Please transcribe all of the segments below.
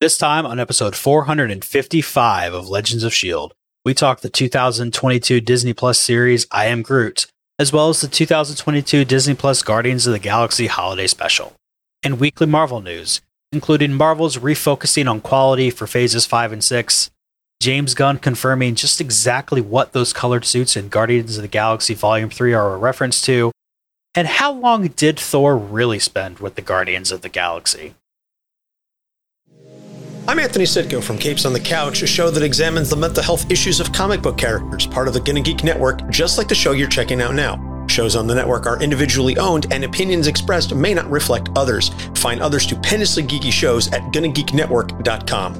This time on episode 455 of Legends of S.H.I.E.L.D., we talk the 2022 Disney Plus series I Am Groot, as well as the 2022 Disney Plus Guardians of the Galaxy Holiday Special, and weekly Marvel news, including Marvel's refocusing on quality for phases 5 and 6, James Gunn confirming just exactly what those colored suits in Guardians of the Galaxy Volume 3 are a reference to, and how long did Thor really spend with the Guardians of the Galaxy? I'm Anthony Sitko from Capes on the Couch, a show that examines the mental health issues of comic book characters, part of the Gonna Geek Network, just like the show you're checking out now. Shows on the network are individually owned, and opinions expressed may not reflect others. Find other stupendously geeky shows at GonnaGeekNetwork.com.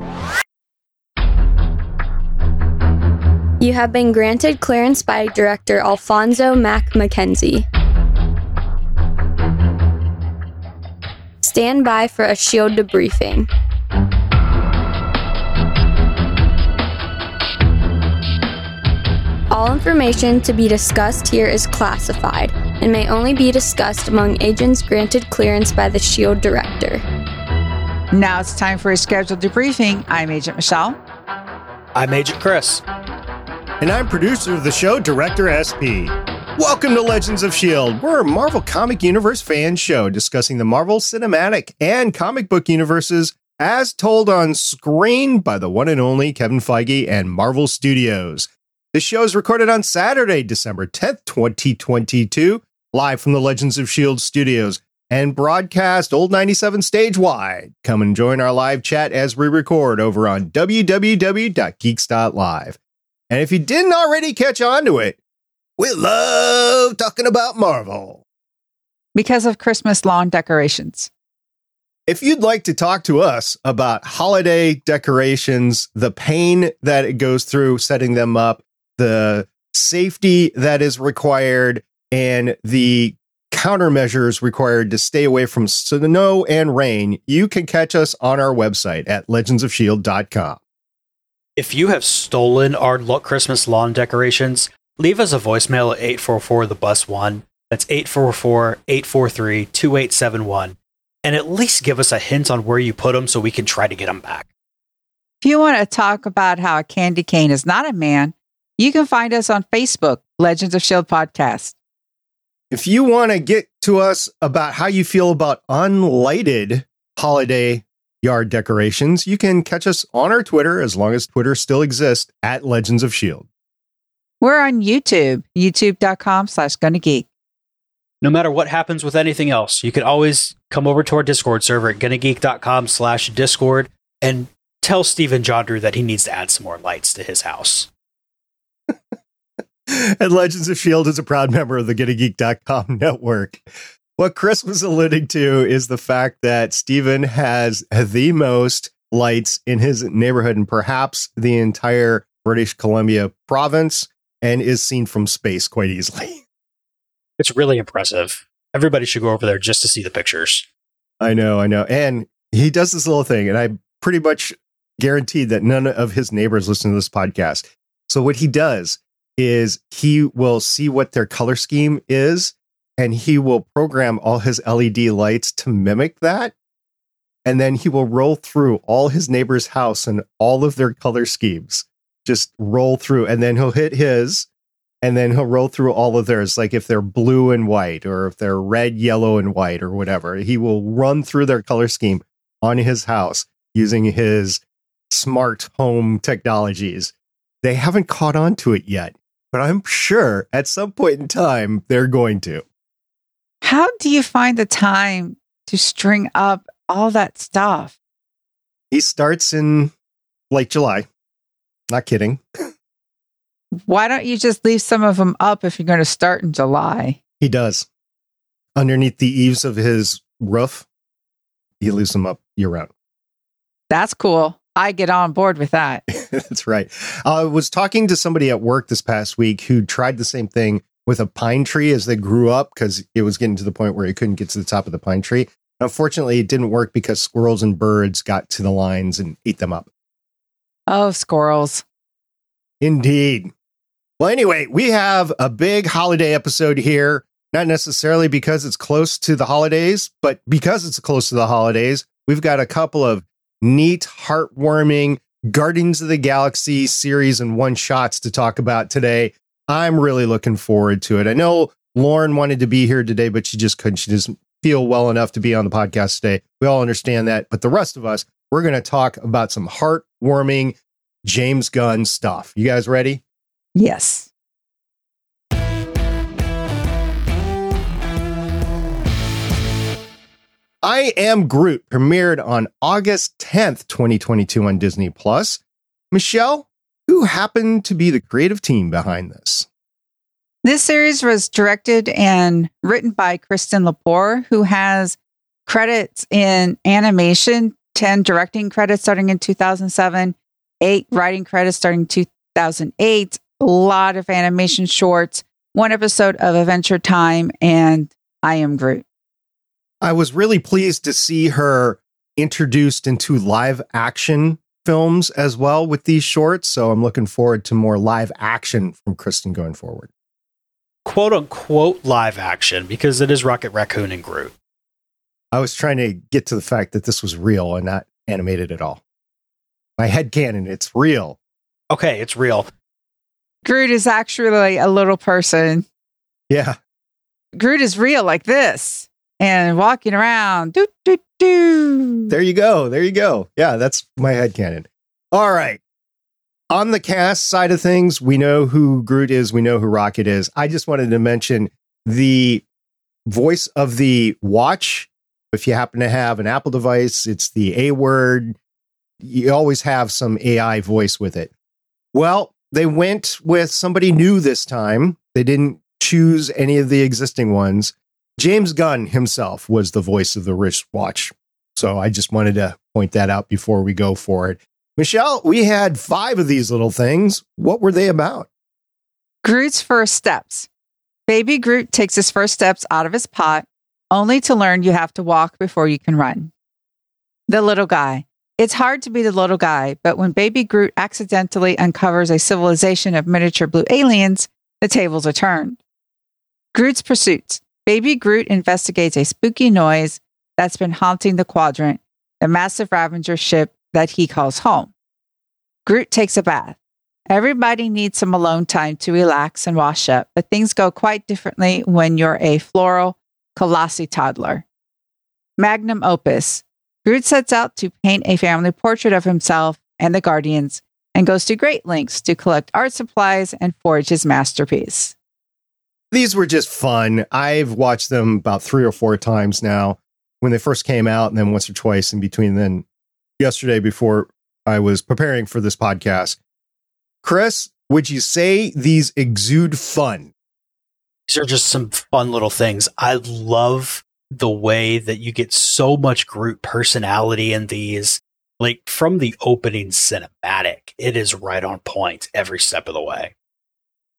You have been granted clearance by director Alfonso Mack Mackenzie. Stand by for a shield debriefing. All information to be discussed here is classified and may only be discussed among agents granted clearance by the SHIELD director. Now it's time for a scheduled debriefing. I'm Agent Michelle. I'm Agent Chris. And I'm producer of the show, Director SP. Welcome to Legends of S.H.I.E.L.D. We're a Marvel Comic Universe fan show discussing the Marvel Cinematic and comic book universes as told on screen by the one and only Kevin Feige and Marvel Studios. This show is recorded on Saturday, December 10th, 2022, live from the Legends of S.H.I.E.L.D. studios and broadcast Old 97 stage wide. Come and join our live chat as we record over on www.geeks.live. And if you didn't already catch on to it, we love talking about Marvel. Because of Christmas lawn decorations. If you'd like to talk to us about holiday decorations, the pain that it goes through setting them up, the safety that is required, and the countermeasures required to stay away from snow and rain, you can catch us on our website at legendsofshield.com. If you have stolen our Christmas lawn decorations, leave us a voicemail at 844 the bus 1. That's 844 843 2871. And at least give us a hint on where you put them so we can try to get them back. If you want to talk about how a candy cane is not a man, you can find us on Facebook, Legends of Shield Podcast. If you want to get to us about how you feel about unlighted holiday yard decorations, you can catch us on our Twitter, as long as Twitter still exists, at Legends of S.H.I.E.L.D. We're on YouTube, youtube.com slash gonna geek. No matter what happens with anything else, you can always come over to our Discord server at gonnageek.com slash Discord and tell Stephen Jondrew that he needs to add some more lights to his house. and Legends of S.H.I.E.L.D. is a proud member of the GonnaGeek.com network. What Chris was alluding to is the fact that Stephen has the most lights in his neighborhood and perhaps the entire British Columbia province and is seen from space quite easily. It's really impressive. Everybody should go over there just to see the pictures. I know, I know. And he does this little thing, and I pretty much guaranteed that none of his neighbors listen to this podcast. So what he does is he will see what their color scheme is and he will program all his LED lights to mimic that. And then he will roll through all his neighbor's house and all of their color schemes. Just roll through and then he'll hit his and then he'll roll through all of theirs like if they're blue and white or if they're red, yellow and white or whatever. He will run through their color scheme on his house using his smart home technologies. They haven't caught on to it yet but I'm sure at some point in time they're going to. How do you find the time to string up all that stuff? He starts in late July. Not kidding. Why don't you just leave some of them up if you're going to start in July? He does. Underneath the eaves of his roof, he leaves them up year round. That's cool. I get on board with that. That's right. Uh, I was talking to somebody at work this past week who tried the same thing with a pine tree as they grew up because it was getting to the point where he couldn't get to the top of the pine tree. Unfortunately, it didn't work because squirrels and birds got to the lines and ate them up. Oh, squirrels. Indeed. Well, anyway, we have a big holiday episode here, not necessarily because it's close to the holidays, but because it's close to the holidays, we've got a couple of neat, heartwarming Guardians of the Galaxy series and one shots to talk about today. I'm really looking forward to it. I know Lauren wanted to be here today, but she just couldn't. She doesn't feel well enough to be on the podcast today. We all understand that. But the rest of us, we're going to talk about some heartwarming James Gunn stuff. You guys ready? Yes. I Am Groot premiered on August 10th, 2022 on Disney Plus. Michelle, who happened to be the creative team behind this? This series was directed and written by Kristen Lepore, who has credits in animation, 10 directing credits starting in 2007, eight writing credits starting 2008, a lot of animation shorts, one episode of Adventure Time, and I Am Groot. I was really pleased to see her introduced into live action films as well with these shorts. So I'm looking forward to more live action from Kristen going forward. Quote unquote live action because it is Rocket Raccoon and Groot. I was trying to get to the fact that this was real and not animated at all. My head canon, it's real. Okay, it's real. Groot is actually a little person. Yeah. Groot is real like this and walking around. Doo, doo, doo. There you go. There you go. Yeah, that's my head canon. All right. On the cast side of things, we know who Groot is, we know who Rocket is. I just wanted to mention the voice of the watch. If you happen to have an Apple device, it's the A word. You always have some AI voice with it. Well, they went with somebody new this time. They didn't choose any of the existing ones. James Gunn himself was the voice of the wristwatch. So I just wanted to point that out before we go for it. Michelle, we had five of these little things. What were they about? Groot's first steps. Baby Groot takes his first steps out of his pot, only to learn you have to walk before you can run. The little guy. It's hard to be the little guy, but when Baby Groot accidentally uncovers a civilization of miniature blue aliens, the tables are turned. Groot's pursuits. Baby Groot investigates a spooky noise that's been haunting the quadrant, the massive Ravager ship that he calls home. Groot takes a bath. Everybody needs some alone time to relax and wash up, but things go quite differently when you're a Flora colossus toddler. Magnum opus. Groot sets out to paint a family portrait of himself and the Guardians and goes to great lengths to collect art supplies and forge his masterpiece. These were just fun. I've watched them about three or four times now when they first came out, and then once or twice in between. Then yesterday, before I was preparing for this podcast, Chris, would you say these exude fun? These are just some fun little things. I love the way that you get so much Groot personality in these. Like from the opening cinematic, it is right on point every step of the way.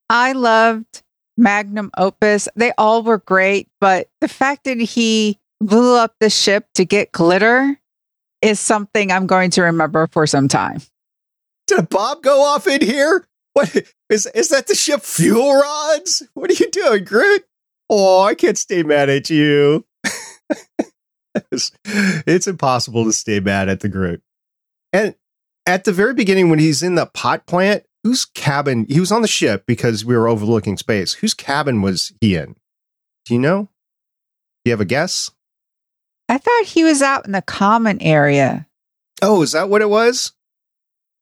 I loved Magnum Opus. They all were great, but the fact that he blew up the ship to get glitter is something I'm going to remember for some time. Did a bomb go off in here? What is is that the ship fuel rods? What are you doing, Groot? Oh, I can't stay mad at you. it's, it's impossible to stay mad at the Groot. And at the very beginning, when he's in the pot plant, whose cabin? He was on the ship because we were overlooking space. Whose cabin was he in? Do you know? Do you have a guess? I thought he was out in the common area. Oh, is that what it was?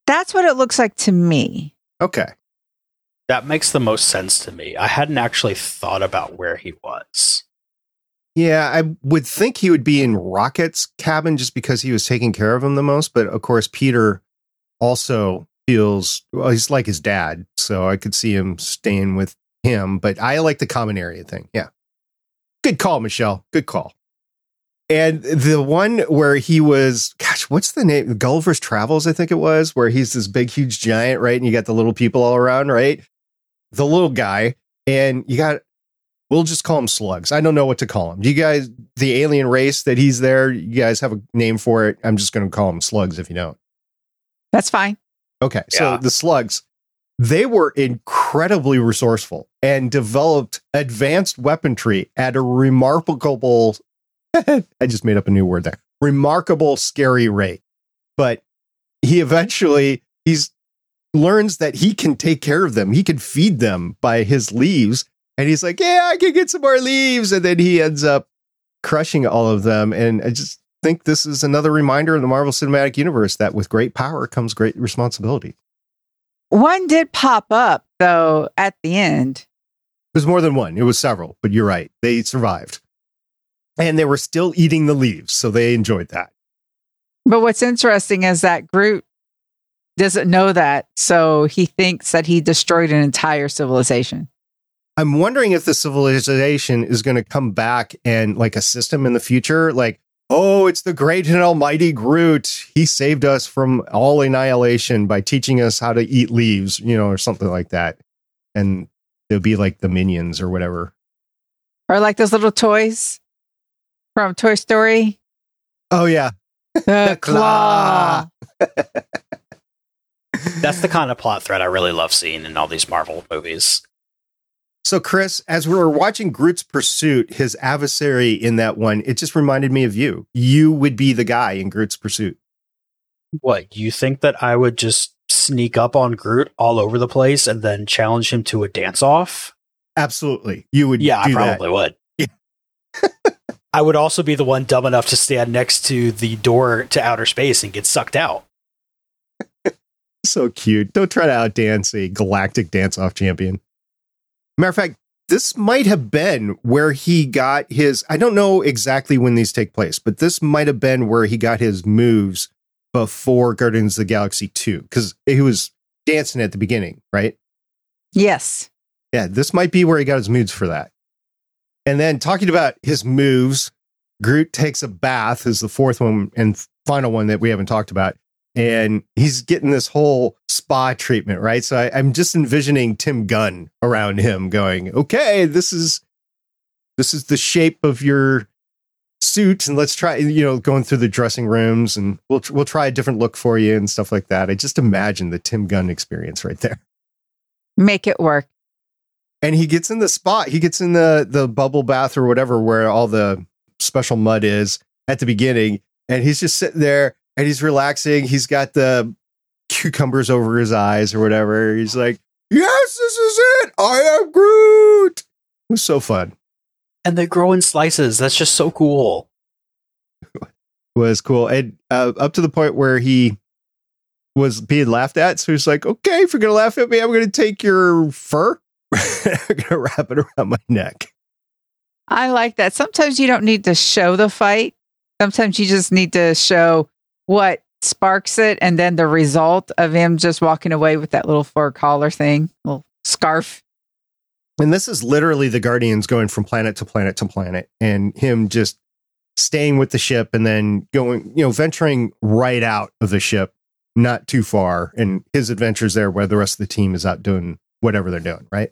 That's what it looks like to me. Okay. That makes the most sense to me. I hadn't actually thought about where he was. Yeah, I would think he would be in Rocket's cabin just because he was taking care of him the most. But of course, Peter also feels well, he's like his dad, so I could see him staying with him. But I like the common area thing. Yeah, good call, Michelle. Good call. And the one where he was, gosh, what's the name? Gulliver's Travels, I think it was, where he's this big, huge giant, right? And you got the little people all around, right? The little guy, and you got, we'll just call him slugs. I don't know what to call him. Do you guys, the alien race that he's there, you guys have a name for it? I'm just going to call him slugs if you don't. That's fine. Okay. So Yeah. the slugs, they were incredibly resourceful and developed advanced weaponry at a remarkable, I just made up a new word there, remarkable scary rate. but he eventually he's learns that he can take care of them. He can feed them by his leaves. And he's like, Yeah, I can get some more leaves. And then he ends up crushing all of them. And I just think this is another reminder of the Marvel Cinematic Universe that with great power comes great responsibility. One did pop up, though, at the end. It was more than one, it was several, but you're right. They survived. And they were still eating the leaves. So they enjoyed that. But what's interesting is that Groot doesn't know that. So he thinks that he destroyed an entire civilization. I'm wondering if the civilization is going to come back and like assist him in the future. Like, oh, it's the great and almighty Groot. He saved us from all annihilation by teaching us how to eat leaves, you know, or something like that. And they'll be like the minions or whatever. Or like those little toys from Toy Story. Oh, yeah. The claw. That's the kind of plot thread I really love seeing in all these Marvel movies. So, Chris, as we were watching Groot's pursuit, his adversary in that one, it just reminded me of you. You would be the guy in Groot's pursuit. What, you think that I would just sneak up on Groot all over the place and then challenge him to a dance off? Absolutely. You would Yeah, I do that. probably would. I would also be the one dumb enough to stand next to the door to outer space and get sucked out. So cute. Don't try to outdance a galactic dance off champion. Matter of fact, this might have been where he got his. I don't know exactly when these take place, but this might have been where he got his moves before Guardians of the Galaxy 2, because he was dancing at the beginning, right? Yes. Yeah, this might be where he got his moves for that. And then talking about his moves, Groot takes a bath is the fourth one and final one that we haven't talked about. And he's getting this whole spa treatment, right? So I, I'm just envisioning Tim Gunn around him going, okay, this is this is the shape of your suit and let's try you know going through the dressing rooms and we'll we'll try a different look for you and stuff like that i just imagine the tim gunn experience right there Make it work. and he gets in the spot he gets in the the bubble bath or whatever where all the special mud is at the beginning and he's just sitting there and he's relaxing. He's got the cucumbers over his eyes or whatever. He's like yes this is it. I am groot. It was so fun. And they grow in slices. That's just so cool. It was cool. And uh, up to the point where he was being laughed at. So he's like okay if you're gonna laugh at me i'm gonna take your fur. I'm gonna wrap it around my neck. I like that. Sometimes you don't need to show the fight. Sometimes you just need to show what sparks it and then the result of him just walking away with that little fur collar thing, little scarf. And this is literally the Guardians going from planet to planet to planet and him just staying with the ship and then going, you know, venturing right out of the ship, not too far. And his adventures there where the rest of the team is out doing whatever they're doing, right?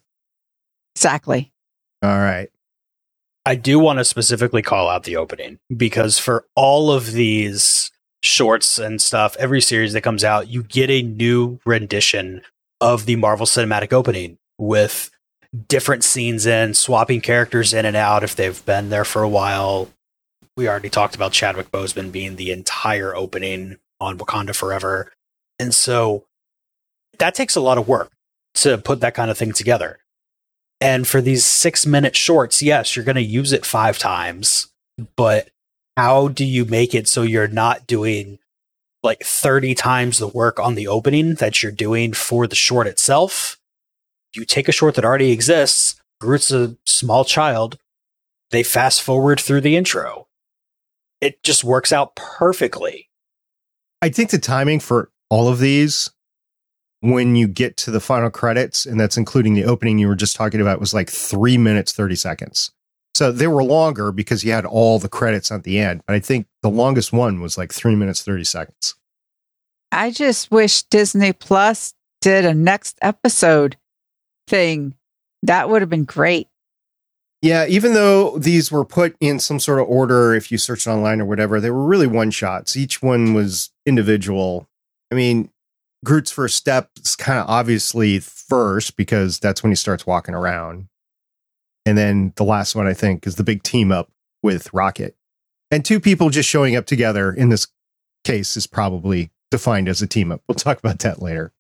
Exactly. All right. I do want to specifically call out the opening because for all of these shorts and stuff, every series that comes out, you get a new rendition of the Marvel Cinematic opening with different scenes in, swapping characters in and out if they've been there for a while. We already talked about Chadwick Boseman being the entire opening on Wakanda Forever. And so that takes a lot of work to put that kind of thing together. And for these six minute shorts, yes, you're going to use it five times, but how do you make it so you're not doing like 30 times the work on the opening that you're doing for the short itself? You take a short that already exists, Groot's a small child, they fast forward through the intro. It just works out perfectly. I think the timing for all of these, when you get to the final credits, and that's including the opening you were just talking about, was like three minutes, 30 seconds. So they were longer because you had all the credits at the end. But I think the longest one was like three minutes, 30 seconds. I just wish Disney Plus did a next episode thing. That would have been great. Yeah, even though these were put in some sort of order, if you searched online or whatever, they were really one shots. Each one was individual. I mean, Groot's first step is kind of obviously first because that's when he starts walking around. And then the last one, I think, is the big team up with Rocket. And two people just showing up together in this case is probably defined as a team up. We'll talk about that later.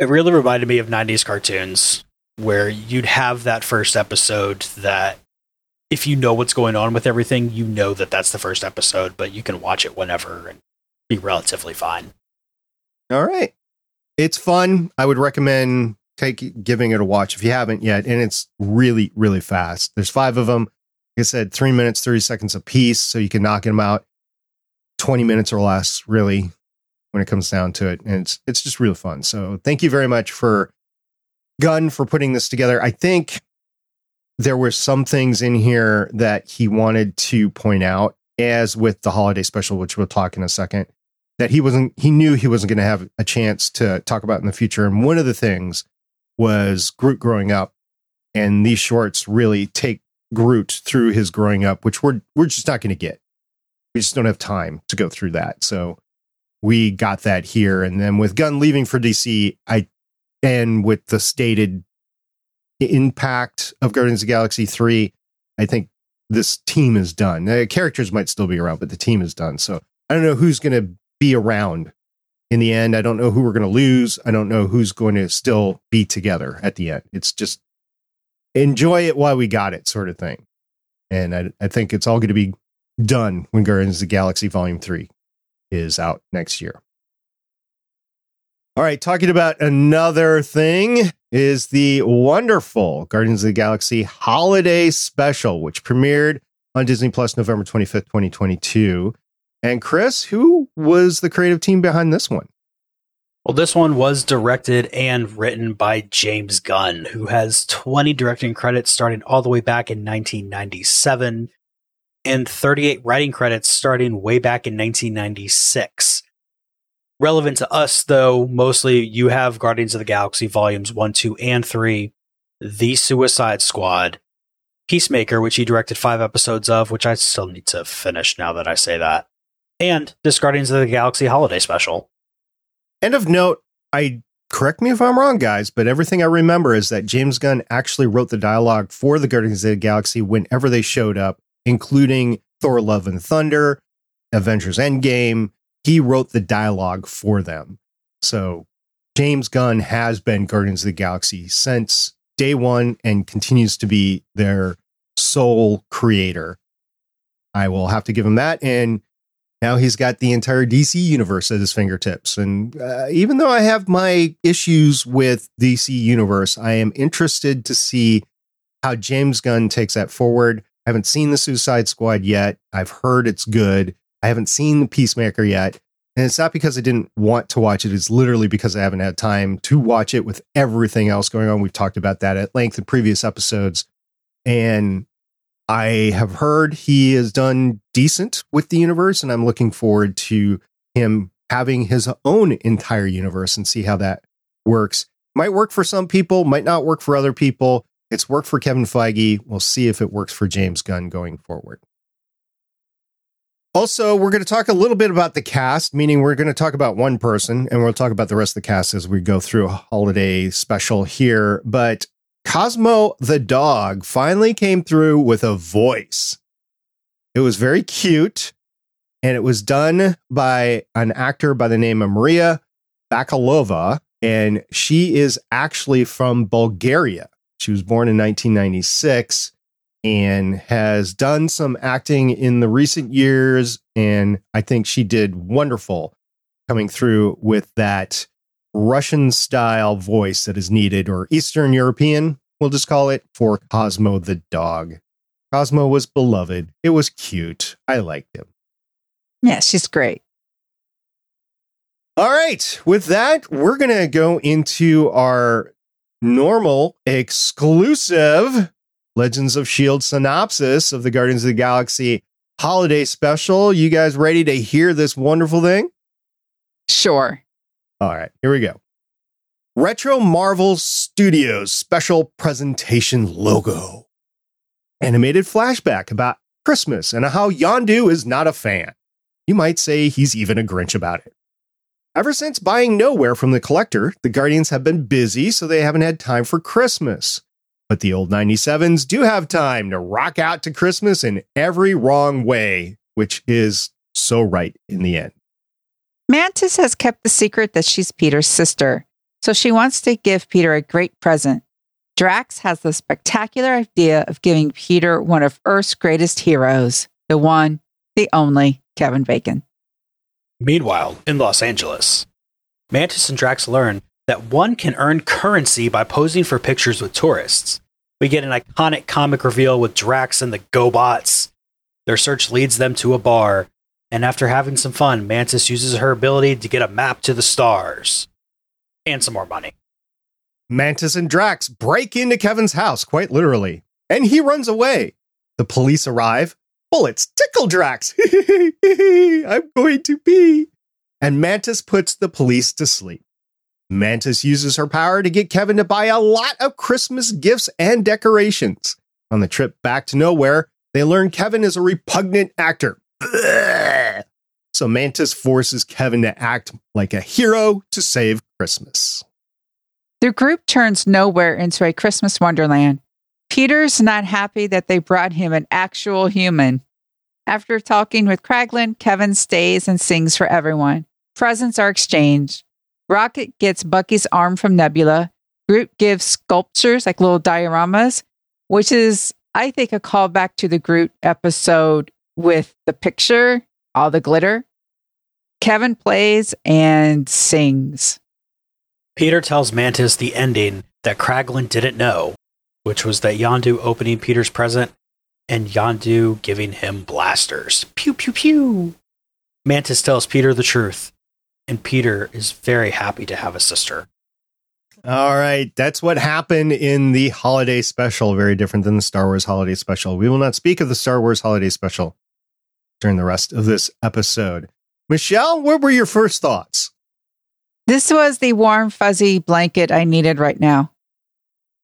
It really reminded me of 90s cartoons where you'd have that first episode that if you know what's going on with everything, you know that that's the first episode, but you can watch it whenever and be relatively fine. All right. It's fun. I would recommend take giving it a watch if you haven't yet. And it's really, really fast. There's five of them. Like I said, three minutes, 30 seconds a piece. So you can knock them out 20 minutes or less, really, when it comes down to it. And it's it's just really fun. So thank you very much for Gunn for putting this together. I think there were some things in here that he wanted to point out, as with the holiday special, which we'll talk in a second, that he wasn't, he knew he wasn't going to have a chance to talk about in the future. And one of the things was Groot growing up. And these shorts really take Groot through his growing up, which we're, we're just not going to get. We just don't have time to go through that. So we got that here. And then with Gunn leaving for DC, I, and with the stated impact of Guardians of the Galaxy 3, I think this team is done. The characters might still be around, but the team is done. So I don't know who's going to be around in the end. I don't know who we're going to lose. I don't know who's going to still be together at the end. It's just enjoy it while we got it, sort of thing. And I, I think it's all going to be done when Guardians of the Galaxy Volume 3 is out next year. All right, talking about another thing is the wonderful Guardians of the Galaxy Holiday Special, which premiered on Disney Plus November 25th, 2022. And Chris, who was the creative team behind this one? Well, this one was directed and written by James Gunn, who has 20 directing credits starting all the way back in 1997 and 38 writing credits starting way back in 1996 relevant to us, though, mostly you have Guardians of the Galaxy volumes one, two, and three, The Suicide Squad, Peacemaker, which he directed five episodes of, which I still need to finish now that I say that, and this Guardians of the Galaxy holiday special. End of note, I correct me if I'm wrong, guys, but everything I remember is that James Gunn actually wrote the dialogue for the Guardians of the Galaxy whenever they showed up, including Thor Love and Thunder, Avengers Endgame, he wrote the dialogue for them. So James Gunn has been Guardians of the Galaxy since day one and continues to be their sole creator. I will have to give him that. And now he's got the entire DC universe at his fingertips. And uh, even though I have my issues with DC universe, I am interested to see how James Gunn takes that forward. I haven't seen the Suicide Squad yet. I've heard it's good. I haven't seen the Peacemaker yet. And it's not because I didn't want to watch it. It's literally because I haven't had time to watch it with everything else going on. We've talked about that at length in previous episodes. And I have heard he has done decent with the universe. And I'm looking forward to him having his own entire universe and see how that works. Might work for some people, might not work for other people. It's worked for Kevin Feige. We'll see if it works for James Gunn going forward. Also, we're going to talk a little bit about the cast, meaning we're going to talk about one person and we'll talk about the rest of the cast as we go through a holiday special here. But Cosmo the dog finally came through with a voice. It was very cute and it was done by an actor by the name of Maria Bakalova. And she is actually from Bulgaria. She was born in 1996 and has done some acting in the recent years. And I think she did wonderful coming through with that Russian style voice that is needed, or Eastern European, we'll just call it, for Cosmo the dog. Cosmo was beloved. It was cute. I liked him. Yeah, she's great. All right. With that, we're going to go into our normal exclusive Legends of S.H.I.E.L.D. synopsis of the Guardians of the Galaxy holiday special. You guys ready to hear this wonderful thing? Sure. All right, here we go. Retro Marvel Studios special presentation logo. Animated flashback about Christmas and how Yondu is not a fan. You might say he's even a Grinch about it. Ever since buying Knowhere from the collector, the Guardians have been busy, so they haven't had time for Christmas. But the old 97s do have time to rock out to Christmas in every wrong way, which is so right in the end. Mantis has kept the secret that she's Peter's sister, so she wants to give Peter a great present. Drax has the spectacular idea of giving Peter one of Earth's greatest heroes, the one, the only Kevin Bacon. Meanwhile, in Los Angeles, Mantis and Drax learn that one can earn currency by posing for pictures with tourists. We get an iconic comic reveal with Drax and the GoBots. Their search leads them to a bar, and after having some fun, Mantis uses her ability to get a map to the stars and some more money. Mantis and Drax break into Kevin's house, quite literally, and he runs away. The police arrive. Bullets tickle Drax. I'm going to pee. And Mantis puts the police to sleep. Mantis uses her power to get Kevin to buy a lot of Christmas gifts and decorations. On the trip back to Knowhere, they learn Kevin is a repugnant actor. So Mantis forces Kevin to act like a hero to save Christmas. The group turns Knowhere into a Christmas wonderland. Peter's not happy that they brought him an actual human. After talking with Kraglin, Kevin stays and sings for everyone. Presents are exchanged. Rocket gets Bucky's arm from Nebula. Groot gives sculptures like little dioramas, which is, I think, a callback to the Groot episode with the picture, all the glitter. Kevin plays and sings. Peter tells Mantis the ending that Kraglin didn't know, which was that Yondu opening Peter's present and Yondu giving him blasters. Pew, pew, pew. Mantis tells Peter the truth, and Peter is very happy to have a sister. All right, that's what happened in the holiday special. Very different than the Star Wars holiday special. We will not speak of the Star Wars holiday special during the rest of this episode. Michelle, what were your first thoughts? This was the warm, fuzzy blanket I needed right now.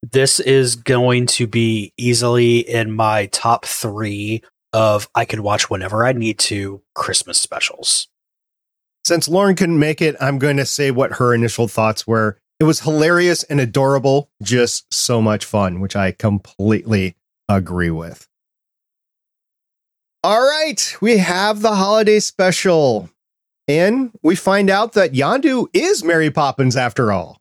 This is going to be easily in my top three of I can watch whenever I need to Christmas specials. Since Lauren couldn't make it, I'm going to say what her initial thoughts were. It was hilarious and adorable, just so much fun, which I completely agree with. All right, we have the holiday special. And we find out that Yondu is Mary Poppins after all.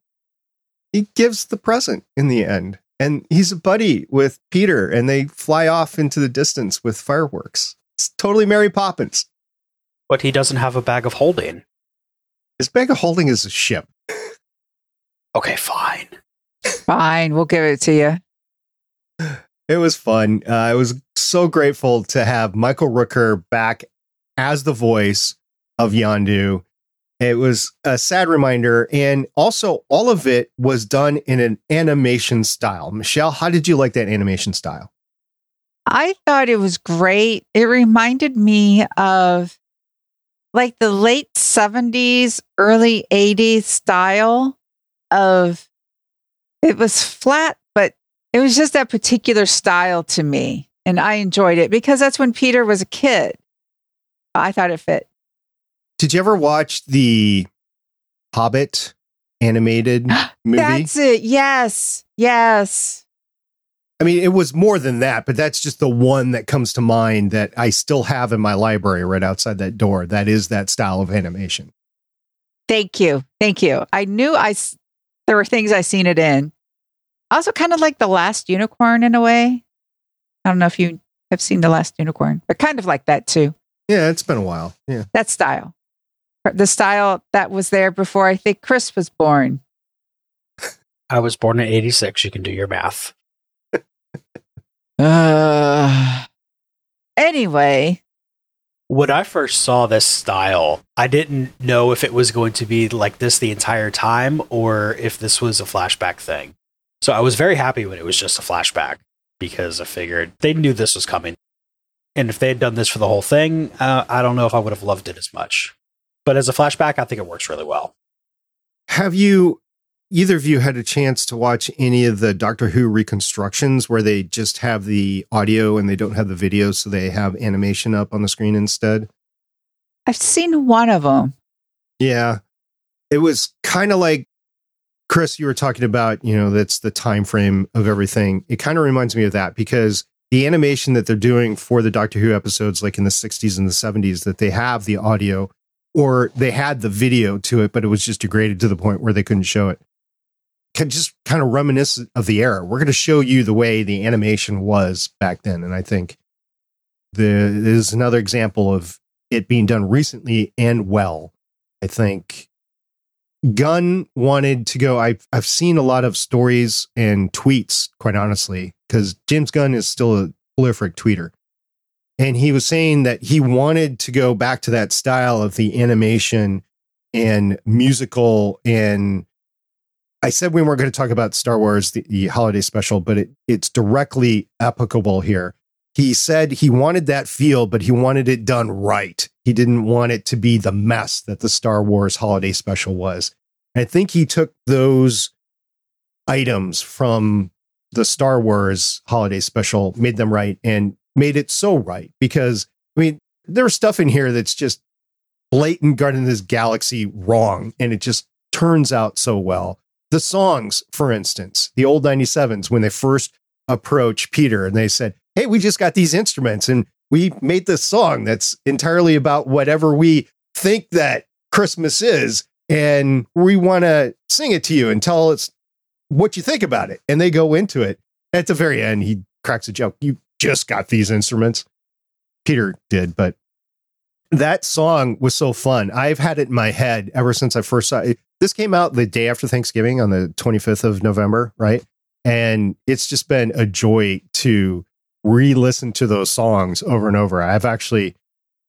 He gives the present in the end. And he's a buddy with Peter, and they fly off into the distance with fireworks. It's totally Mary Poppins. But he doesn't have a bag of holding. His bag of holding is a ship. Okay, fine. Fine, we'll give it to you. It was fun. Uh, I was so grateful to have Michael Rooker back as the voice of Yondu. It was a sad reminder. And also, all of it was done in an animation style. Michelle, how did you like that animation style? I thought it was great. It reminded me of like the late 70s, early 80s style of it was flat, but it was just that particular style to me. And I enjoyed it because that's when Peter was a kid. I thought it fit. Did you ever watch the Hobbit animated movie? That's it. Yes. Yes. I mean, it was more than that, but that's just the one that comes to mind that I still have in my library right outside that door. That is that style of animation. Thank you. Thank you. I knew I there were things I seen it in. Also kind of like The Last Unicorn in a way. I don't know if you have seen The Last Unicorn, but kind of like that too. Yeah, it's been a while. Yeah. That style. The style that was there before I think Chris was born. I was born in 86. You can do your math. Uh, anyway, When I first saw this style, I didn't know if it was going to be like this the entire time or if this was a flashback thing. So I was very happy when it was just a flashback because I figured they knew this was coming. And if they had done this for the whole thing, uh, I don't know if I would have loved it as much. But as a flashback, I think it works really well. Have you, either of you, had a chance to watch any of the Doctor Who reconstructions where they just have the audio and they don't have the video, so they have animation up on the screen instead? I've seen one of them. Yeah. It was kind of like Chris, you were talking about, you know, that's the time frame of everything. It kind of reminds me of that because the animation that they're doing for the Doctor Who episodes, like in the 60s and the 70s, that they have the audio or they had the video to it, but it was just degraded to the point where they couldn't show it. Can just kind of reminisce of the era. We're going to show you the way the animation was back then, and I think there is another example of it being done recently and well. I think Gunn wanted to go. I've I've seen a lot of stories and tweets, quite honestly, because James Gunn is still a prolific tweeter. And he was saying that he wanted to go back to that style of the animation and musical. And I said we weren't going to talk about Star Wars, the, the holiday special, but it, it's directly applicable here. He said he wanted that feel, but he wanted it done right. He didn't want it to be the mess that the Star Wars holiday special was. I think he took those items from the Star Wars holiday special, made them right, and made it so right. Because, I mean, there's stuff in here that's just blatant Guardian of this Galaxy wrong, and it just turns out so well. The songs, for instance, the old 97s, when they first approach Peter and they said, Hey, we just got these instruments and we made this song that's entirely about whatever we think that Christmas is. And we want to sing it to you and tell us what you think about it. And they go into it. At the very end, he cracks a joke. You just got these instruments. Peter did, but that song was so fun. I've had it in my head ever since I first saw it. This came out the day after Thanksgiving on the 25th of November, right? And it's just been a joy to re listen to those songs over and over. I've actually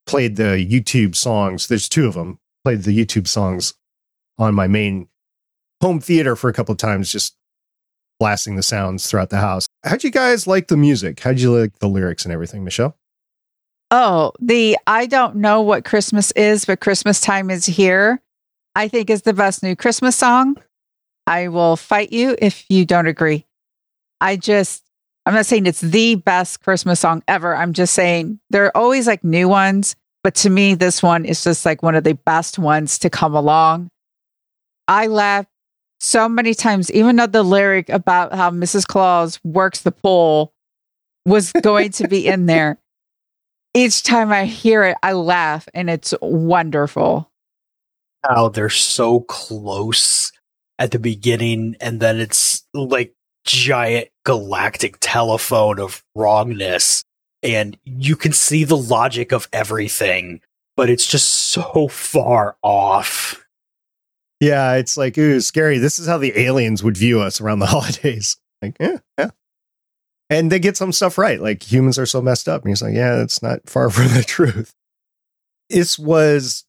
played the YouTube songs. There's two of them. Played the YouTube songs on my main home theater for a couple of times, just blasting the sounds throughout the house. How'd you guys like the music? How'd you like the lyrics and everything, Michelle? Oh, the I don't know what Christmas is, but Christmas time is here. I think is the best new Christmas song. I will fight you if you don't agree. I just I'm not saying it's the best Christmas song ever. I'm just saying there are always like new ones, but to me, this one is just like one of the best ones to come along. I laughed so many times, even though the lyric about how Mrs. Claus works the pole was going to be in there. Each time I hear it, I laugh and it's wonderful. How they're so close at the beginning, and then it's like giant galactic telephone of wrongness and you can see the logic of everything but it's just so far off yeah it's like ooh scary this is how the aliens would view us around the holidays like yeah yeah and they get some stuff right like humans are so messed up and he's like yeah it's not far from the truth this was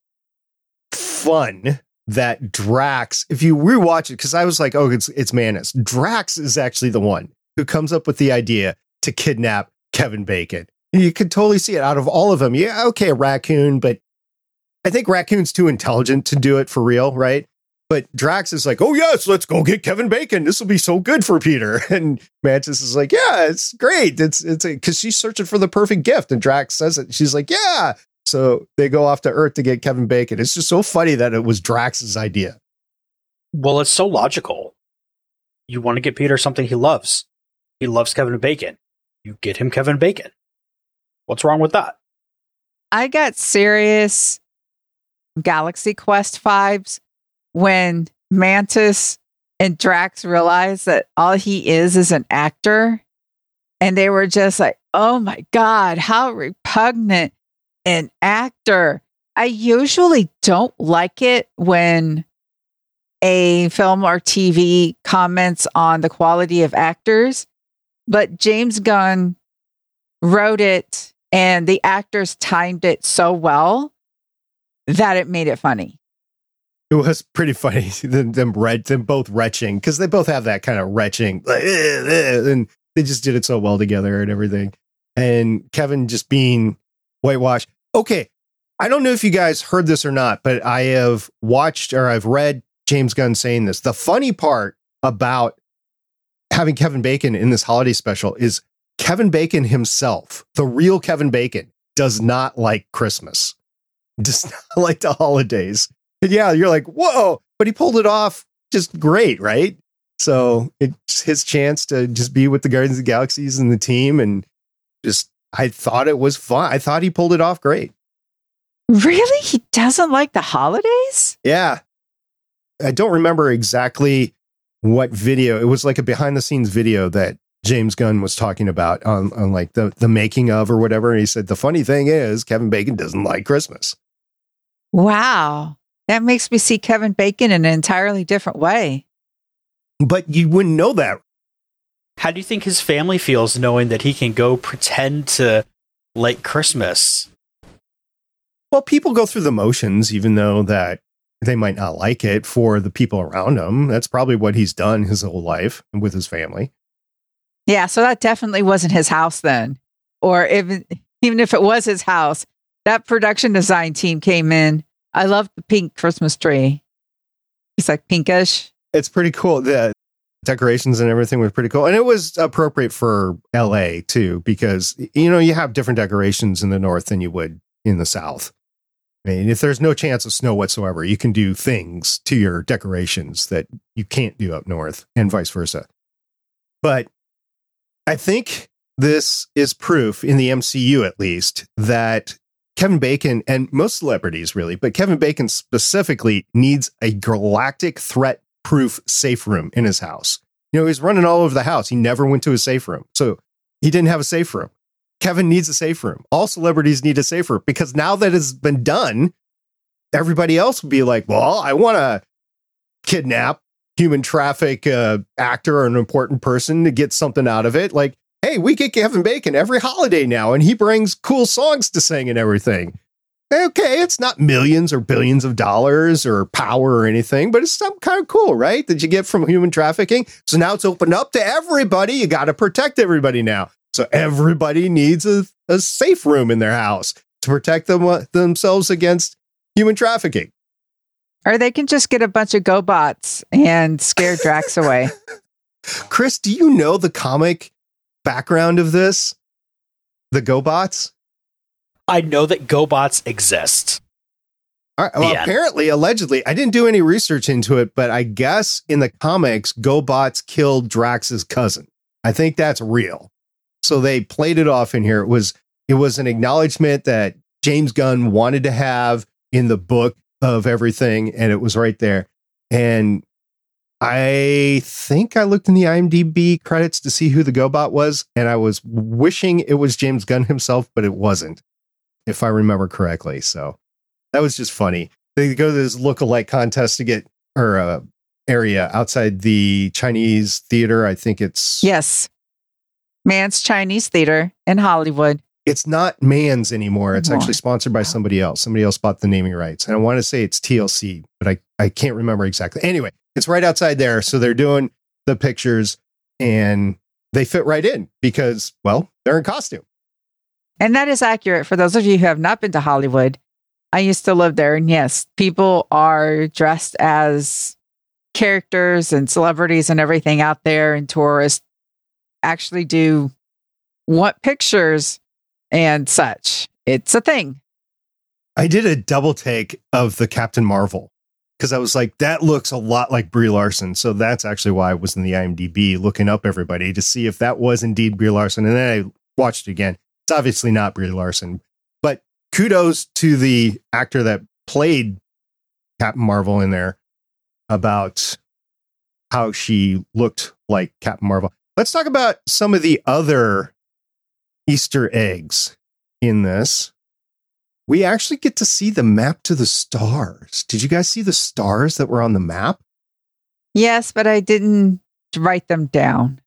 fun that Drax, if you rewatch it, because I was like, oh, it's it's Mantis. Drax is actually the one who comes up with the idea to kidnap Kevin Bacon. You could totally see it out of all of them. Yeah, okay, raccoon, but I think raccoon's too intelligent to do it for real, right? But Drax is like, oh yes, let's go get Kevin Bacon. This will be so good for Peter. And Mantis is like, yeah, it's great. It's it's because she's searching for the perfect gift, and Drax says it. She's like, yeah, so they go off to Earth to get Kevin Bacon. It's just so funny that it was Drax's idea. Well, it's so logical. You want to get Peter something he loves. He loves Kevin Bacon. You get him Kevin Bacon. What's wrong with that? I got serious Galaxy Quest vibes when Mantis and Drax realized that all he is is an actor. And they were just like, oh my God, how repugnant an actor. I usually don't like it when a film or TV comments on the quality of actors, but James Gunn wrote it and the actors timed it so well that it made it funny. It was pretty funny them them, them both retching because they both have that kind of retching, like, and they just did it so well together and everything. And Kevin just being whitewashed okay, I don't know if you guys heard this or not, but I have watched or I've read James Gunn saying this. The funny part about having Kevin Bacon in this holiday special is Kevin Bacon himself, the real Kevin Bacon, does not like Christmas, does not like the holidays. Yeah, you're like, whoa, but he pulled it off just great, right? So it's his chance to just be with the Guardians of the Galaxies and the team and just I thought it was fun. I thought he pulled it off great. Really? He doesn't like the holidays? Yeah. I don't remember exactly what video. It was like a behind the scenes video that James Gunn was talking about on, on like the, the making of or whatever. And he said, the funny thing is, Kevin Bacon doesn't like Christmas. Wow. That makes me see Kevin Bacon in an entirely different way. But you wouldn't know that. How do you think his family feels knowing that he can go pretend to like Christmas? Well, people go through the motions, even though that they might not like it for the people around him. That's probably what he's done his whole life with his family. Yeah, so that definitely wasn't his house then. Or even even if it was his house, that production design team came in. I love the pink Christmas tree. It's like pinkish. It's pretty cool. The decorations and everything was pretty cool. And it was appropriate for LA too, because you know, you have different decorations in the north than you would in the south. I mean, if there's no chance of snow whatsoever, you can do things to your decorations that you can't do up north and vice versa. But I think this is proof in the MCU, at least, that Kevin Bacon and most celebrities really, but Kevin Bacon specifically needs a galactic threat proof safe room in his house. You know, he's running all over the house. He never went to a safe room. So he didn't have a safe room. Kevin needs a safe room. All celebrities need a safe room because now that it's been done, everybody else would be like, well, I want to kidnap, human traffic uh, actor or an important person to get something out of it. Like, hey, we get Kevin Bacon every holiday now, and he brings cool songs to sing and everything. Okay, it's not millions or billions of dollars or power or anything, but it's some kind of cool, right? That you get from human trafficking. So now it's opened up to everybody. You got to protect everybody now. So everybody needs a, a safe room in their house to protect them uh, themselves against human trafficking. Or they can just get a bunch of GoBots and scare Drax away. Chris, do you know the comic background of this? The GoBots? I know that GoBots exist. All right, well, Yeah. apparently, allegedly, I didn't do any research into it, but I guess in the comics, GoBots killed Drax's cousin. I think that's real. So they played it off in here. It was it was an acknowledgement that James Gunn wanted to have in the book of everything, and it was right there. And I think I looked in the IMDb credits to see who the GoBot was, and I was wishing it was James Gunn himself, but it wasn't, if I remember correctly. So that was just funny. They go to this lookalike contest to get or uh, area outside the Chinese theater. I think it's yes. Mann's Chinese Theater in Hollywood. it's not Mann's anymore. It's actually sponsored by somebody else. Somebody else bought the naming rights. And I want to say it's TLC, but I, I can't remember exactly. Anyway, it's right outside there. So they're doing the pictures and they fit right in because, well, they're in costume. And that is accurate for those of you who have not been to Hollywood. I used to live there. And yes, people are dressed as characters and celebrities and everything out there, and tourists actually do want pictures and such. It's a thing. I did a double take of the Captain Marvel because I was like, that looks a lot like Brie Larson. So that's actually why I was in the IMDb looking up everybody to see if that was indeed Brie Larson. And then I watched it again. It's obviously not Brie Larson, but kudos to the actor that played Captain Marvel in there about how she looked like Captain Marvel. Let's talk about some of the other Easter eggs in this we actually get to see the map to the stars. Did you guys see the stars that were on the map? Yes, but I didn't write them down.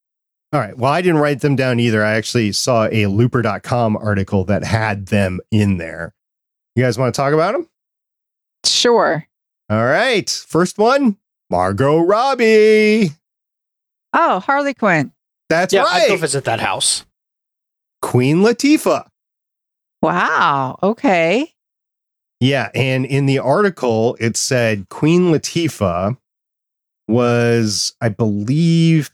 All right. Well, I didn't write them down either. I actually saw a looper.com article that had them in there. You guys want to talk about them? Sure. All right. First one Margot Robbie. Oh, Harley Quinn. That's yeah, I'd go visit that house. Queen Latifah. Wow. Okay. Yeah. And in the article, it said Queen Latifah was, I believe,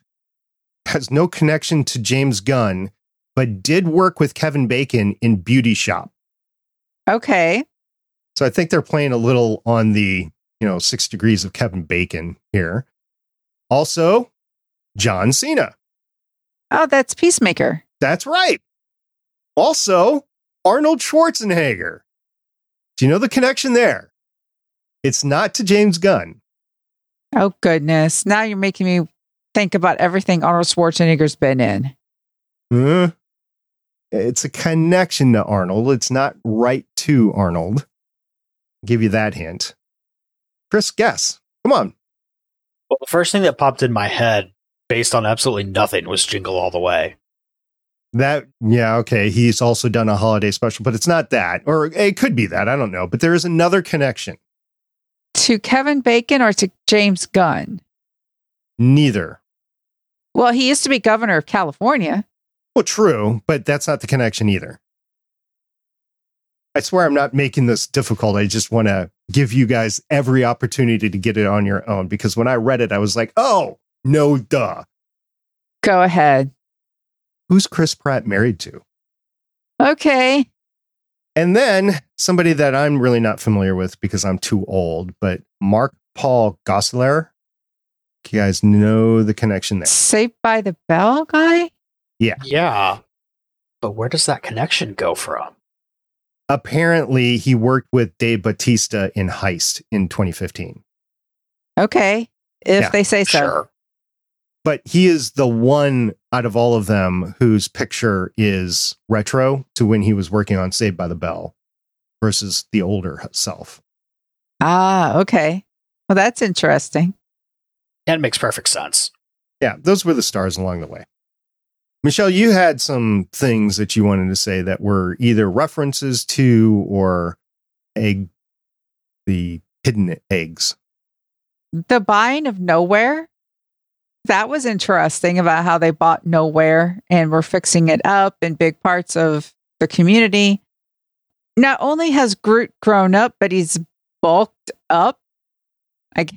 has no connection to James Gunn, but did work with Kevin Bacon in Beauty Shop. Okay. So I think they're playing a little on the, you know, six degrees of Kevin Bacon here. Also, John Cena. Oh, that's Peacemaker. That's right. Also, Arnold Schwarzenegger. Do you know the connection there? It's not to James Gunn. Oh, goodness. Now you're making me think about everything Arnold Schwarzenegger's been in. Uh, it's a connection to Arnold. It's not right to Arnold. I'll give you that hint. Chris, guess. Come on. Well, the first thing that popped in my head, based on absolutely nothing, was Jingle All the Way. That, yeah, okay. He's also done a holiday special, but it's not that. Or it could be that. I don't know. But there is another connection. To Kevin Bacon or to James Gunn? Neither. Well, he used to be governor of California. Well, true, but that's not the connection either. I swear I'm not making this difficult. I just want to give you guys every opportunity to get it on your own because when I read it, I was like, oh, no, duh. Go ahead. Who's Chris Pratt married to? Okay. And then somebody that I'm really not familiar with because I'm too old, but Mark Paul Gosselaar. You guys know the connection there. Saved by the Bell guy? Yeah. Yeah. But where does that connection go from? Apparently, he worked with Dave Batista in Heist in 2015. Okay. If Yeah, they say so. Sure. But he is the one out of all of them whose picture is retro to when he was working on Saved by the Bell versus the older self. Ah, okay. Well, that's interesting. That makes perfect sense. Yeah, those were the stars along the way. Michelle, you had some things that you wanted to say that were either references to or egg, the hidden eggs. The buying of Knowhere, that was interesting about how they bought Knowhere and were fixing it up in big parts of the community. Not only has Groot grown up, but he's bulked up. Like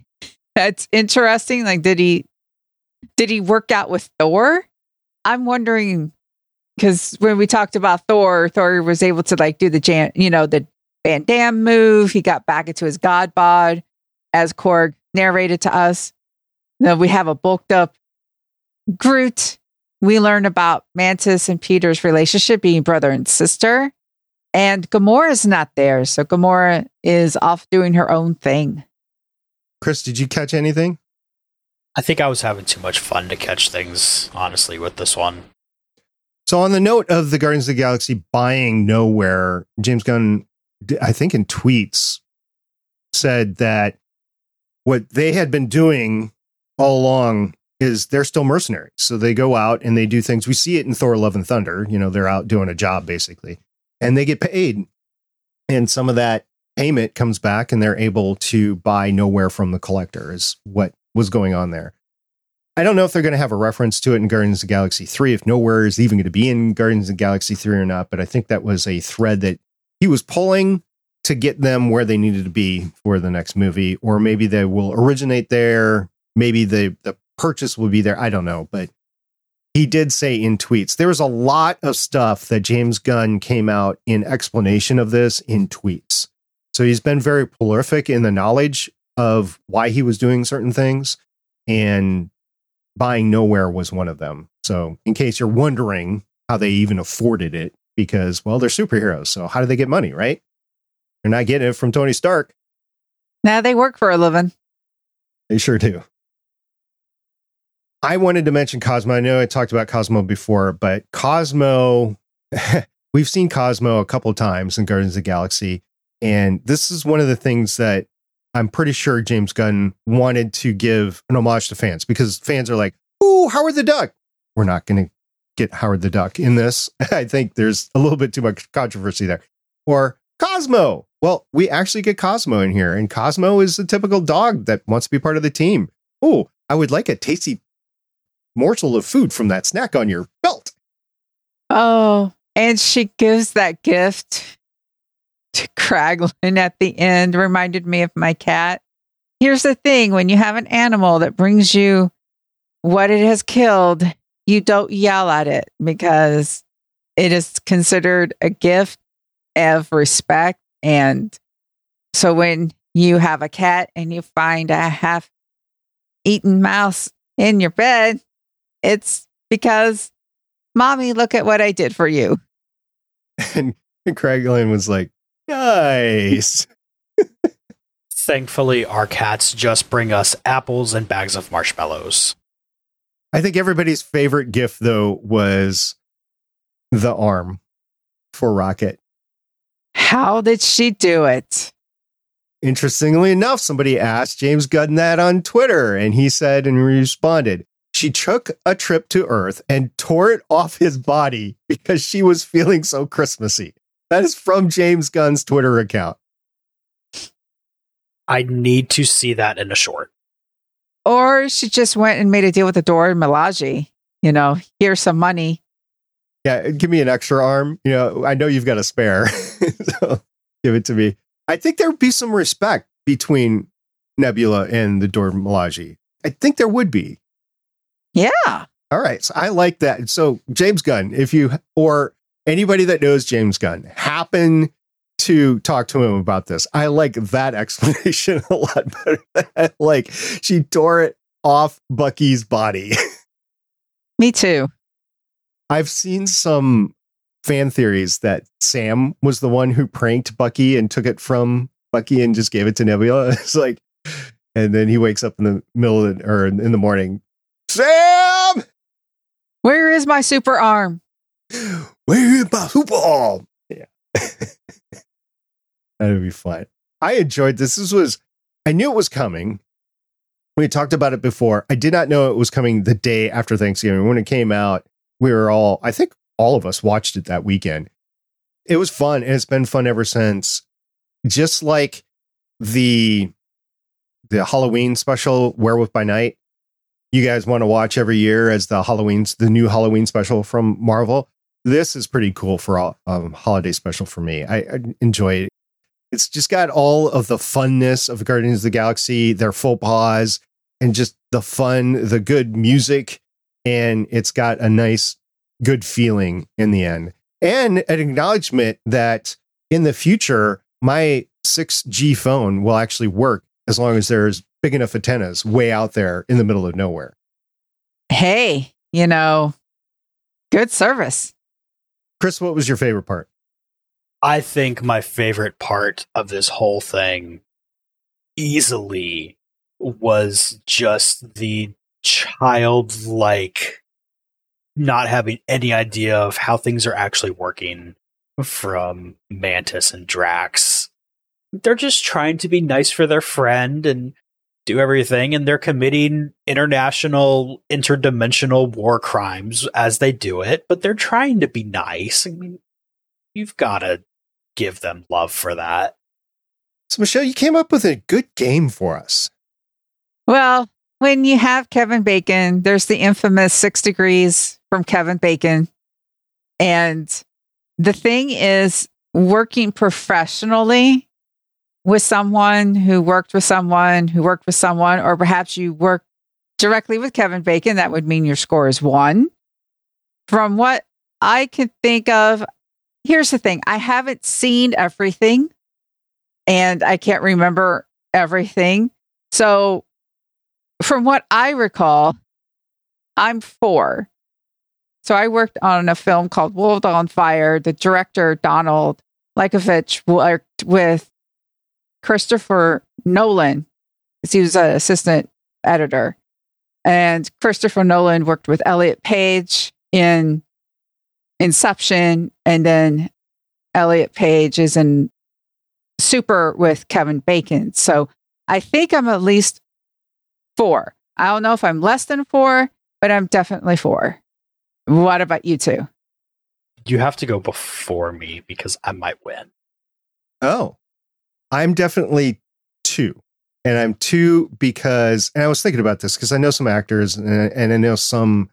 that's interesting. Like, did he did he work out with Thor? I'm wondering because when we talked about Thor, Thor was able to like do the jan, you know, the Van Damme move. He got back into his god bod, as Korg narrated to us. Then we have a bulked up Groot. We learn about Mantis and Peter's relationship being brother and sister. And Gamora's not there. So Gamora is off doing her own thing. Chris, did you catch anything? I think I was having too much fun to catch things, honestly, with this one. So, on the note of the Guardians of the Galaxy buying Knowhere, James Gunn, I think in tweets, said that what they had been doing all along is they're still mercenaries. So they go out and they do things. We see it in Thor: Love and Thunder. You know, they're out doing a job basically, and they get paid, and some of that payment comes back, and they're able to buy Knowhere from the collector. Is what was going on there. I don't know if they're going to have a reference to it in Guardians of Galaxy 3, if Knowhere is even going to be in Guardians of Galaxy 3 or not, but I think that was a thread that he was pulling to get them where they needed to be for the next movie, or maybe they will originate there. Maybe the, the purchase will be there. I don't know, but he did say in tweets, there was a lot of stuff that James Gunn came out in explanation of this in tweets. So he's been very prolific in the knowledge of why he was doing certain things. And buying Knowhere was one of them. So, in case you're wondering how they even afforded it, because, well, they're superheroes. So, how do they get money, right? They're not getting it from Tony Stark. Now they work for a living. They sure do. I wanted to mention Cosmo. I know I talked about Cosmo before, but Cosmo, we've seen Cosmo a couple times in Guardians of the Galaxy. And this is one of the things that I'm pretty sure James Gunn wanted to give an homage to fans because fans are like, "Ooh, Howard the Duck." We're not going to get Howard the Duck in this. I think there's a little bit too much controversy there. Or Cosmo. Well, we actually get Cosmo in here, and Cosmo is a typical dog that wants to be part of the team. Oh, I would like a tasty morsel of food from that snack on your belt. Oh, and she gives that gift to Kraglin at the end. Reminded me of my cat. Here's the thing when you have an animal that brings you what it has killed, you don't yell at it because it is considered a gift of respect. And so when you have a cat and you find a half eaten mouse in your bed, it's because, mommy, look at what I did for you. And, and Kraglin was like, Nice. Thankfully, our cats just bring us apples and bags of marshmallows. I think everybody's favorite gift though was the arm for Rocket. How did she do it? Interestingly enough, somebody asked James Gunn that on Twitter, and he said and responded, she took a trip to Earth and tore it off his body because she was feeling so Christmassy. That is from James Gunn's Twitter account. I need to see that in a short. Or she just went and made a deal with the Dora Milaje. You know, here's some money. Yeah, give me an extra arm. You know, I know you've got a spare, so give it to me. I think there would be some respect between Nebula and the Dora Milaje. I think there would be. Yeah. All right. So I like that. So James Gunn, if you or anybody that knows James Gunn happen to talk to him about this, I like that explanation a lot better. like she tore it off Bucky's body. Me too. I've seen some fan theories that Sam was the one who pranked Bucky and took it from Bucky and just gave it to Nebula. It's like, and then he wakes up in the middle of the, or in the morning. Sam, where is my super arm? Where is my super arm? Yeah, that'd be fun. I enjoyed this. This was, I knew it was coming. We talked about it before. I did not know it was coming the day after Thanksgiving. When it came out, we were all, I think all of us watched it that weekend. It was fun and it's been fun ever since. Just like the the Halloween special Werewolf by Night, you guys want to watch every year as the Halloween's the new Halloween special from Marvel. This is pretty cool for a um, holiday special for me. I, I enjoy it. It's just got all of the funness of Guardians of the Galaxy, their faux pas, and just the fun, the good music, and it's got a nice good feeling in the end. And an acknowledgement that in the future, my 6G phone will actually work as long as there's big enough antennas way out there in the middle of nowhere. Hey, you know, good service. Chris, what was your favorite part? I think my favorite part of this whole thing easily was just the childlike not having any idea of how things are actually working from Mantis and Drax. They're just trying to be nice for their friend and do everything, and they're committing international, interdimensional war crimes as they do it, but they're trying to be nice. I mean, you've got to give them love for that. So, Michelle, you came up with a good game for us. Well, when you have Kevin Bacon, there's the infamous six degrees from Kevin Bacon. And the thing is, working professionally with someone who worked with someone who worked with someone, or perhaps you work directly with Kevin Bacon, that would mean your score is one. From what I can think of, here's the thing I haven't seen everything and I can't remember everything. So from what I recall, I'm four. So I worked on a film called World on Fire. The director, Donald Likovich, worked with Christopher Nolan because he was an assistant editor. And Christopher Nolan worked with Elliot Page in Inception. And then Elliot Page is in Super with Kevin Bacon. So I think I'm at least four. I don't know if I'm less than four, but I'm definitely four. What about you two? You have to go before me because I might win. Oh, I'm definitely two. And I'm two because, and I was thinking about this because I know some actors and, and I know some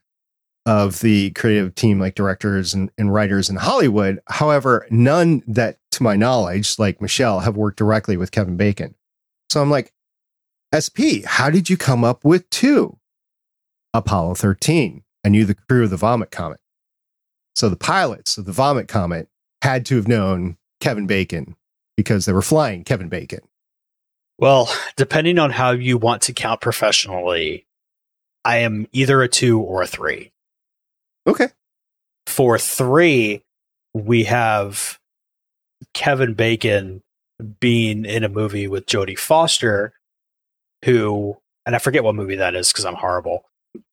of the creative team, like directors and, and writers in Hollywood. However, none that, to my knowledge, like Michelle, have worked directly with Kevin Bacon. So I'm like, SP, how did you come up with two? Apollo 13. I knew the crew of the Vomit Comet. So the pilots of the Vomit Comet had to have known Kevin Bacon because they were flying Kevin Bacon. Well, depending on how you want to count professionally, I am either a two or a three. Okay. For three, we have Kevin Bacon being in a movie with Jodie Foster, who, and I forget what movie that is because I'm horrible,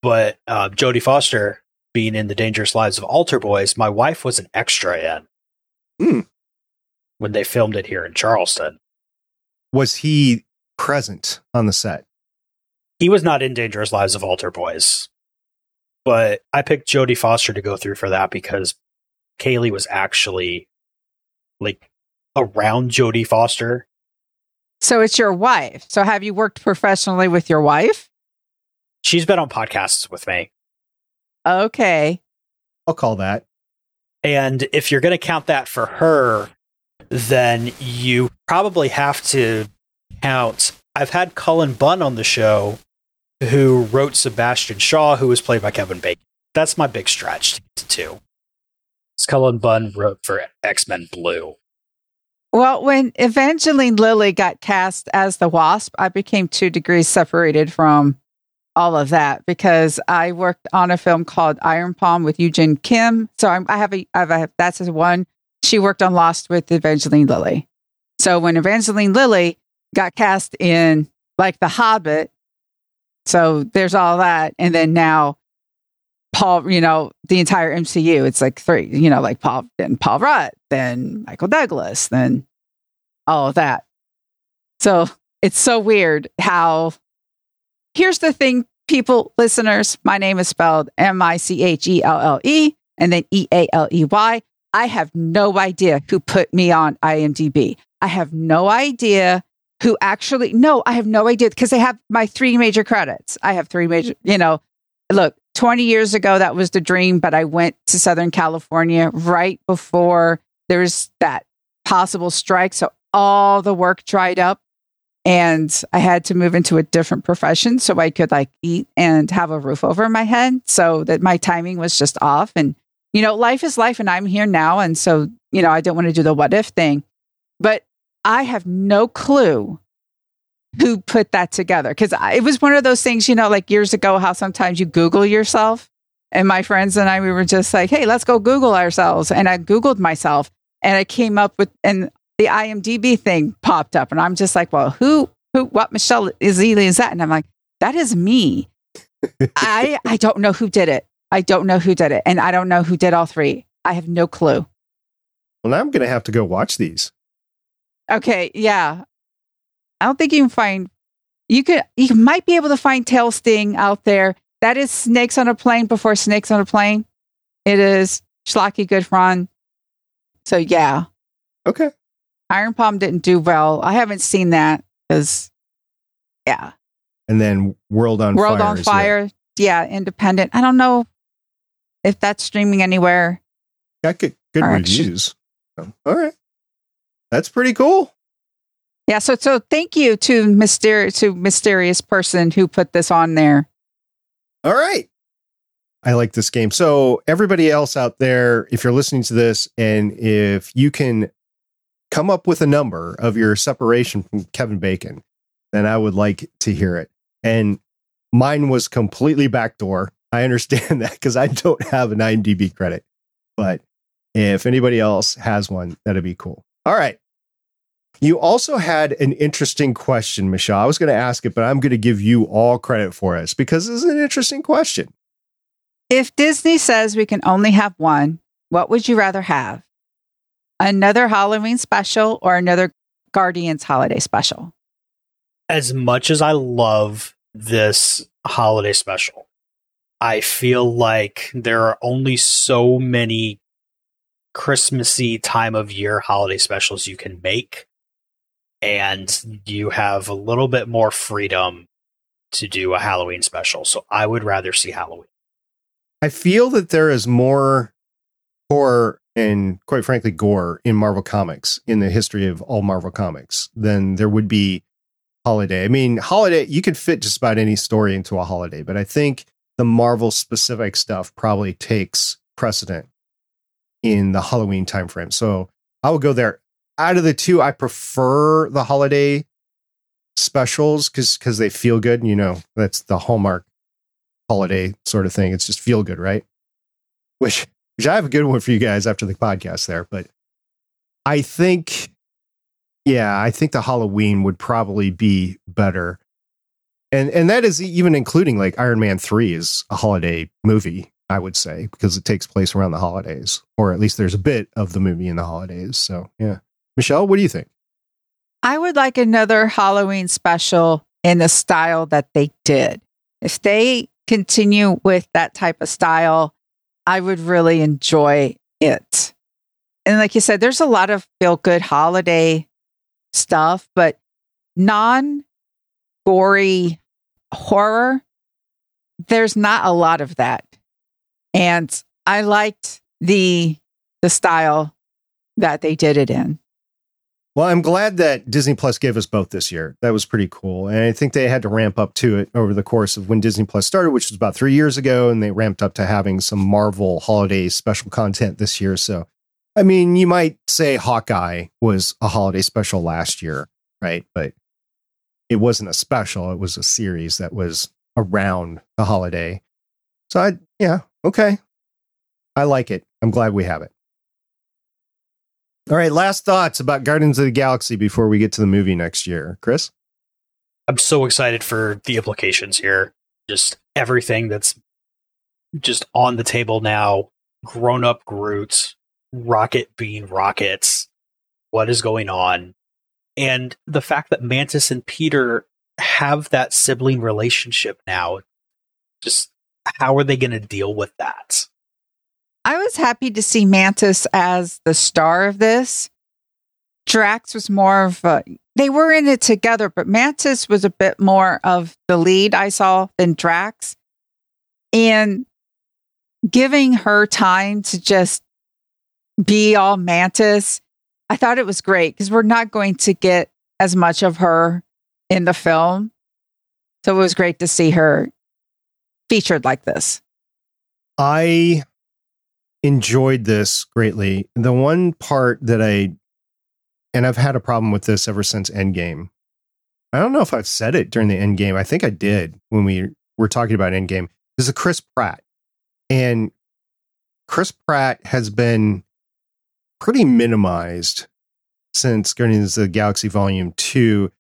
but uh, Jodie Foster being in The Dangerous Lives of Altar Boys, my wife was an extra in Hmm. When they filmed it here in Charleston. Was he present on the set? He was not in Dangerous Lives of Altar Boys, but I picked Jodie Foster to go through for that because Kaylee was actually like around Jodie Foster. So it's your wife. So have you worked professionally with your wife? She's been on podcasts with me. Okay. I'll call that. And if you're going to count that for her, then you probably have to count. I've had Cullen Bunn on the show who wrote Sebastian Shaw, who was played by Kevin Bacon. That's my big stretch to get to two. Cullen Bunn wrote for X Men Blue. Well, when Evangeline Lilly got cast as the Wasp, I became two degrees separated from all of that because I worked on a film called Iron Palm with Eugene Kim. So I'm, I have a, I have a, that's one. She worked on Lost with Evangeline Lilly. So when Evangeline Lilly got cast in like The Hobbit, so there's all that, and then now Paul, you know, the entire MCU, it's like three, you know, like Paul, then Paul Rudd, then Michael Douglas, then all of that. So it's so weird how. Here's the thing, people, listeners. My name is spelled M I C H E L L E and then E A L E Y. I have no idea who put me on IMDb. I have no idea who actually, no, I have no idea because I have my three major credits. I have three major, you know, look, 20 years ago, that was the dream, but I went to Southern California right before there was that possible strike. So all the work dried up and I had to move into a different profession so I could like eat and have a roof over my head. So that my timing was just off. And, you know, life is life and I'm here now. And so, you know, I don't want to do the what if thing, but I have no clue who put that together because it was one of those things, you know, like years ago, how sometimes you Google yourself. And my friends and I, we were just like, hey, let's go Google ourselves. And I Googled myself and I came up with, and the IMDb thing popped up. And I'm just like, well, who, who, what Michelle Izili is that? And I'm like, that is me. I, I don't know who did it. I don't know who did it. And I don't know who did all three. I have no clue. Well, now I'm going to have to go watch these. Okay. Yeah. I don't think you can find, you could, you might be able to find Tail Sting out there. That is Snakes on a Plane before Snakes on a Plane. It is Schlocky Goodfron. So yeah, Okay. Iron Palm didn't do well. I haven't seen that because, yeah, And then World on World Fire. on Fire. Yeah, independent. I don't know if that's streaming anywhere. Got good, good reviews. All right. That's pretty cool. Yeah, so so thank you to mysterious to mysterious person who put this on there. All right. I like this game. So, everybody else out there, if you're listening to this and if you can come up with a number of your separation from Kevin Bacon, then I would like to hear it. And mine was completely backdoor. I understand that because I don't have an IMDb credit. But if anybody else has one, that'd be cool. All right. You also had an interesting question, Michelle. I was going to ask it, but I'm going to give you all credit for us because this is an interesting question. If Disney says we can only have one, what would you rather have? Another Halloween special or another Guardians holiday special? As much as I love this holiday special, I feel like there are only so many Christmassy time of year holiday specials you can make. And you have a little bit more freedom to do a Halloween special. So I would rather see Halloween. I feel that there is more horror and, quite frankly, gore in Marvel Comics in the history of all Marvel Comics than there would be holiday. I mean, holiday, you could fit just about any story into a holiday, but I think the Marvel specific stuff probably takes precedent in the Halloween timeframe. So I would go there. Out of the two, I prefer the holiday specials because because they feel good. You know, that's the hallmark holiday sort of thing. It's just feel good, right? Which which I have a good one for you guys after the podcast there. But I think, yeah, I think the Halloween would probably be better. And and that is even including like Iron Man 3 is a holiday movie, I would say, because it takes place around the holidays, or at least there's a bit of the movie in the holidays. So, yeah. Michelle, what do you think? I would like another Halloween special in the style that they did. If they continue with that type of style, I would really enjoy it. And like you said, there's a lot of feel good holiday stuff, but non gory horror, there's not a lot of that. And I liked the the style that they did it in. Well, I'm glad that Disney Plus gave us both this year. That was pretty cool. And I think they had to ramp up to it over the course of when Disney Plus started, which was about three years ago. And they ramped up to having some Marvel holiday special content this year. So, I mean, you might say Hawkeye was a holiday special last year, right? But it wasn't a special, it was a series that was around the holiday. So, I, yeah, okay. I like it. I'm glad we have it. All right, last thoughts about Guardians of the Galaxy before we get to the movie next year. Chris? I'm so excited for the implications here. Just everything that's just on the table now. Grown up Groot, Rocket being rockets. What is going on? And the fact that Mantis and Peter have that sibling relationship now. Just how are they going to deal with that? I was happy to see Mantis as the star of this. Drax was more of a, they were in it together, but Mantis was a bit more of the lead I saw than Drax. And giving her time to just be all Mantis, I thought it was great because we're not going to get as much of her in the film. So it was great to see her featured like this. I enjoyed this greatly. The one part that I, and I've had a problem with this ever since Endgame. I don't know if I've said it during the Endgame. I think I did when we were talking about Endgame. This is Chris Pratt. And Chris Pratt has been pretty minimized since Guardians of the Galaxy Volume 2.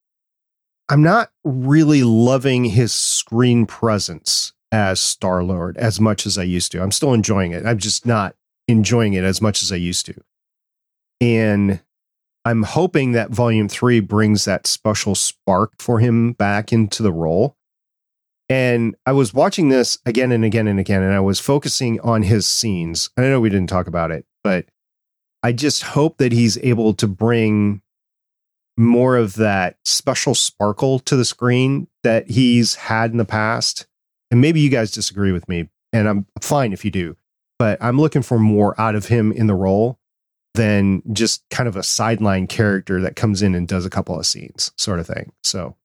I'm not really loving his screen presence as Star Lord as much as I used to. I'm still enjoying it. I'm just not enjoying it as much as I used to. And I'm hoping that volume three brings that special spark for him back into the role. And I was watching this again and again and again, and I was focusing on his scenes. I know we didn't talk about it, but I just hope that he's able to bring more of that special sparkle to the screen that he's had in the past and maybe you guys disagree with me, and I'm fine if you do, but I'm looking for more out of him in the role than just kind of a sideline character that comes in and does a couple of scenes, sort of thing. So,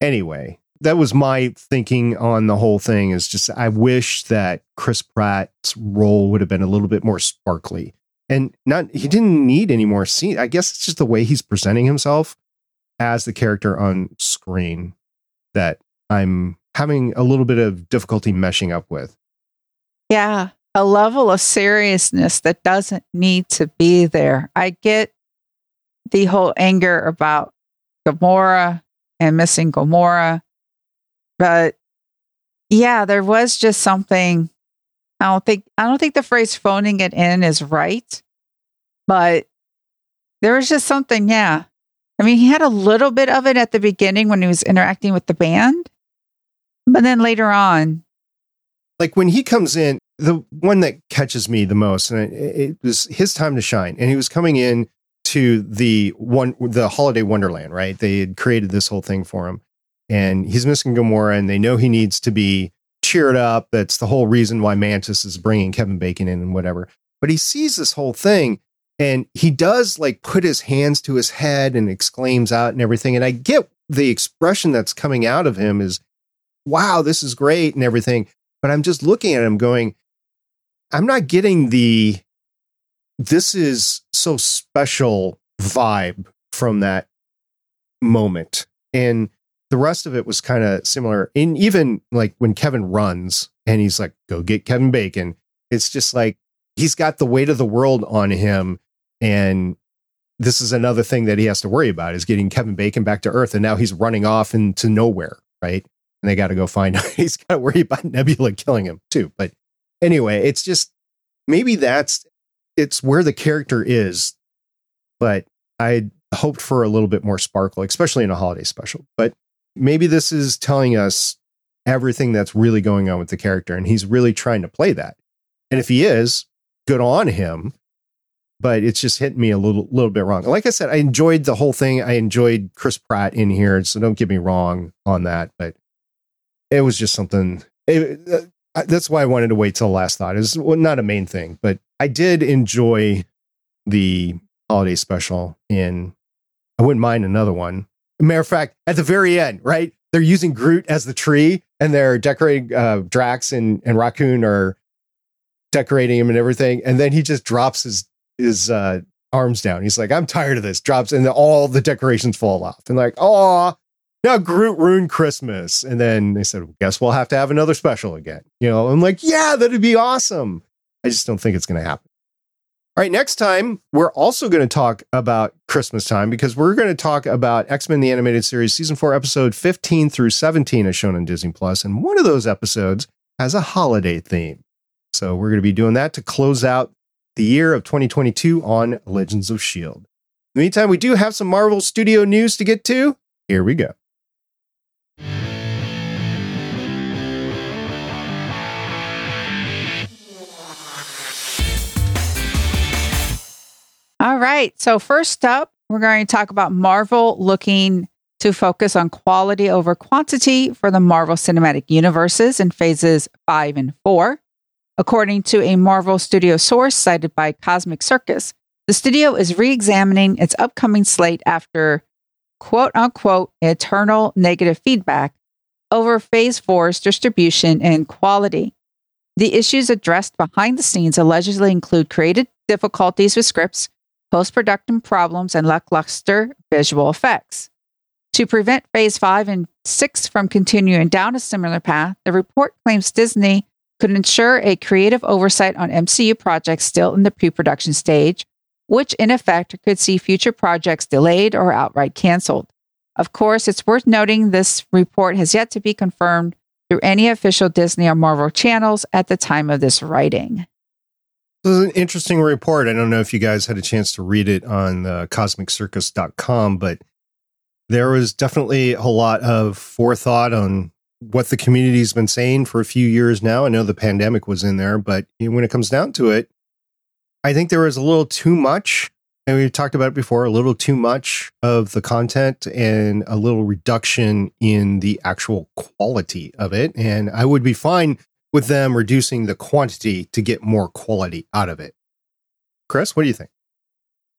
anyway, that was my thinking on the whole thing. Is just I wish that Chris Pratt's role would have been a little bit more sparkly, and not he didn't need any more scene. I guess it's just the way he's presenting himself as the character on screen that I'm having a little bit of difficulty meshing up with. Yeah, a level of seriousness that doesn't need to be there. I get the whole anger about Gamora and missing Gamora, but yeah, there was just something. I don't think I don't think the phrase phoning it in is right, but there was just something. Yeah, I mean, he had a little bit of it at the beginning when he was interacting with the band, but then later on, like when he comes in, the one that catches me the most, and it, it was his time to shine, and he was coming in to the one the holiday wonderland, right? They had created this whole thing for him, and he's missing Gamora, and they know he needs to be cheered up. That's the whole reason why Mantis is bringing Kevin Bacon in and whatever. But he sees this whole thing, and he does like put his hands to his head and exclaims out and everything. And I get the expression that's coming out of him is wow, this is great and everything. But I'm just looking at him going, I'm not getting the this is so special vibe from that moment. And the rest of it was kind of similar. And even like when Kevin runs and he's like, go get Kevin Bacon, it's just like he's got the weight of the world on him. And this is another thing that he has to worry about is getting Kevin Bacon back to Earth, and now he's running off into nowhere, right? And they got to go find. he's got to worry about Nebula killing him too. But anyway, it's just maybe that's it's where the character is, but I hoped for a little bit more sparkle, especially in a holiday special. But maybe this is telling us everything that's really going on with the character, and he's really trying to play that. And if he is, good on him. But it's just hitting me a little little bit wrong. Like I said, I enjoyed the whole thing. I enjoyed Chris Pratt in here, so don't get me wrong on that. But it was just something. It, uh, that's why I wanted to wait till last thought. Is well, not a main thing, but I did enjoy the holiday special in I wouldn't mind another one. Matter of fact, at the very end, right? They're using Groot as the tree and they're decorating uh, Drax and, and Raccoon are decorating him and everything. And then he just drops his his uh, arms down. He's like, I'm tired of this. Drops and all the decorations fall off. And like, oh, now Groot ruined Christmas. And then they said, well, guess we'll have to have another special again. You know, I'm like, yeah, that'd be awesome. I just don't think it's going to happen. All right, next time, we're also going to talk about Christmas time because we're going to talk about X Men the Animated Series, Season 4, Episode 15 through 17, as shown on Disney Plus. And one of those episodes has a holiday theme. So we're going to be doing that to close out the year of 2022 on Legends of S.H.I.E.L.D. In the meantime, we do have some Marvel Studio news to get to. Here we go. All right. So, first up, we're going to talk about Marvel looking to focus on quality over quantity for the Marvel Cinematic Universes in phases five and four. According to a Marvel Studio source cited by Cosmic Circus, the studio is re examining its upcoming slate after quote unquote eternal negative feedback over phase four's distribution and quality. The issues addressed behind the scenes allegedly include creative difficulties with scripts, post production problems, and lackluster visual effects. To prevent Phase 5 and 6 from continuing down a similar path, the report claims Disney could ensure a creative oversight on MCU projects still in the pre production stage, which in effect could see future projects delayed or outright canceled. Of course, it's worth noting this report has yet to be confirmed through any official Disney or Marvel channels at the time of this writing. This is an interesting report. I don't know if you guys had a chance to read it on uh, cosmiccircus.com, but there was definitely a lot of forethought on what the community's been saying for a few years now. I know the pandemic was in there, but when it comes down to it, I think there was a little too much. And we talked about it before a little too much of the content and a little reduction in the actual quality of it. And I would be fine with them reducing the quantity to get more quality out of it. Chris, what do you think?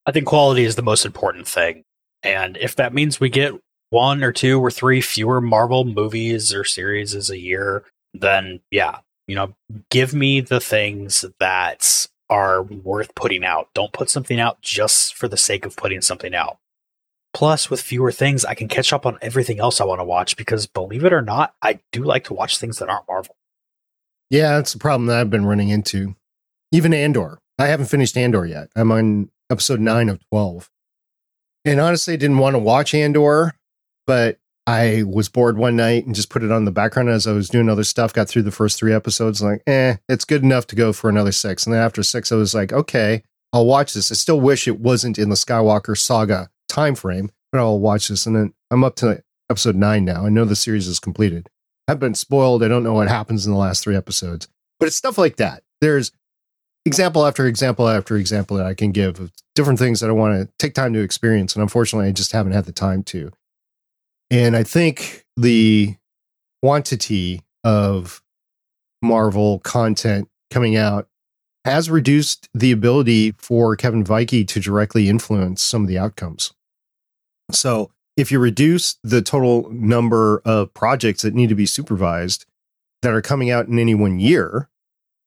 I think quality is the most important thing. And if that means we get one or two or three fewer Marvel movies or series a year, then yeah, you know, give me the things that are worth putting out. Don't put something out just for the sake of putting something out. Plus, with fewer things, I can catch up on everything else I want to watch because believe it or not, I do like to watch things that aren't Marvel. Yeah, that's the problem that I've been running into. Even Andor. I haven't finished Andor yet. I'm on episode nine of 12. And honestly, I didn't want to watch Andor, but I was bored one night and just put it on the background as I was doing other stuff. Got through the first three episodes, like, eh, it's good enough to go for another six. And then after six, I was like, okay, I'll watch this. I still wish it wasn't in the Skywalker saga time frame, but I'll watch this. And then I'm up to episode nine now. I know the series is completed. I've been spoiled. I don't know what happens in the last three episodes, but it's stuff like that. There's example after example after example that I can give of different things that I want to take time to experience. And unfortunately, I just haven't had the time to. And I think the quantity of Marvel content coming out has reduced the ability for Kevin Feige to directly influence some of the outcomes. So if you reduce the total number of projects that need to be supervised that are coming out in any one year,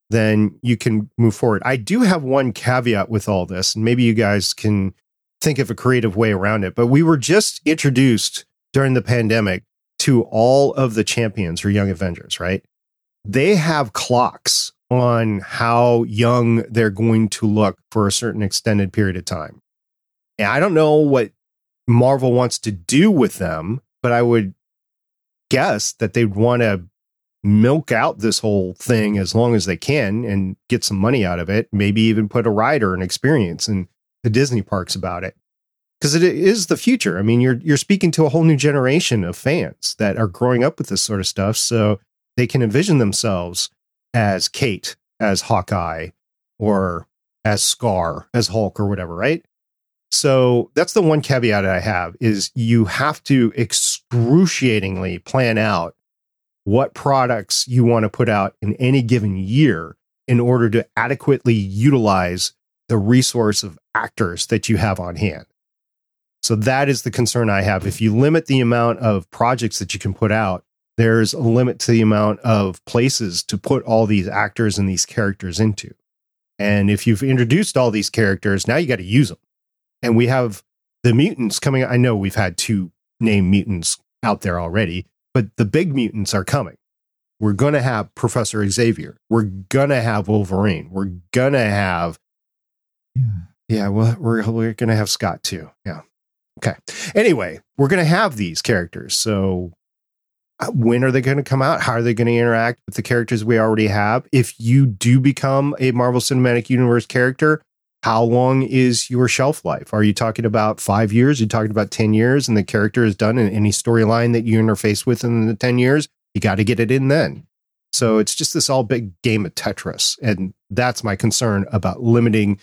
then you can move forward. I do have one caveat with all this, and maybe you guys can think of a creative way around it. But we were just introduced during the pandemic to all of the champions or young Avengers, right? They have clocks on how young they're going to look for a certain extended period of time. And I don't know what Marvel wants to do with them, but I would guess that they'd want to milk out this whole thing as long as they can and get some money out of it. Maybe even put a rider and experience in the Disney parks about it. Because it is the future. I mean, you're you're speaking to a whole new generation of fans that are growing up with this sort of stuff, so they can envision themselves as Kate, as Hawkeye, or as Scar, as Hulk, or whatever, right? So that's the one caveat I have is you have to excruciatingly plan out what products you want to put out in any given year in order to adequately utilize the resource of actors that you have on hand. So that is the concern I have. If you limit the amount of projects that you can put out, there's a limit to the amount of places to put all these actors and these characters into. And if you've introduced all these characters, now you got to use them. And we have the mutants coming. I know we've had two named mutants out there already, but the big mutants are coming. We're going to have Professor Xavier. We're going to have Wolverine. We're going to have. Yeah. Yeah. Well, we're, we're going to have Scott too. Yeah. Okay. Anyway, we're going to have these characters. So uh, when are they going to come out? How are they going to interact with the characters we already have? If you do become a Marvel Cinematic Universe character, how long is your shelf life? Are you talking about five years? Are you talking about 10 years and the character is done in any storyline that you interface with in the 10 years? You got to get it in then. So it's just this all big game of Tetris. And that's my concern about limiting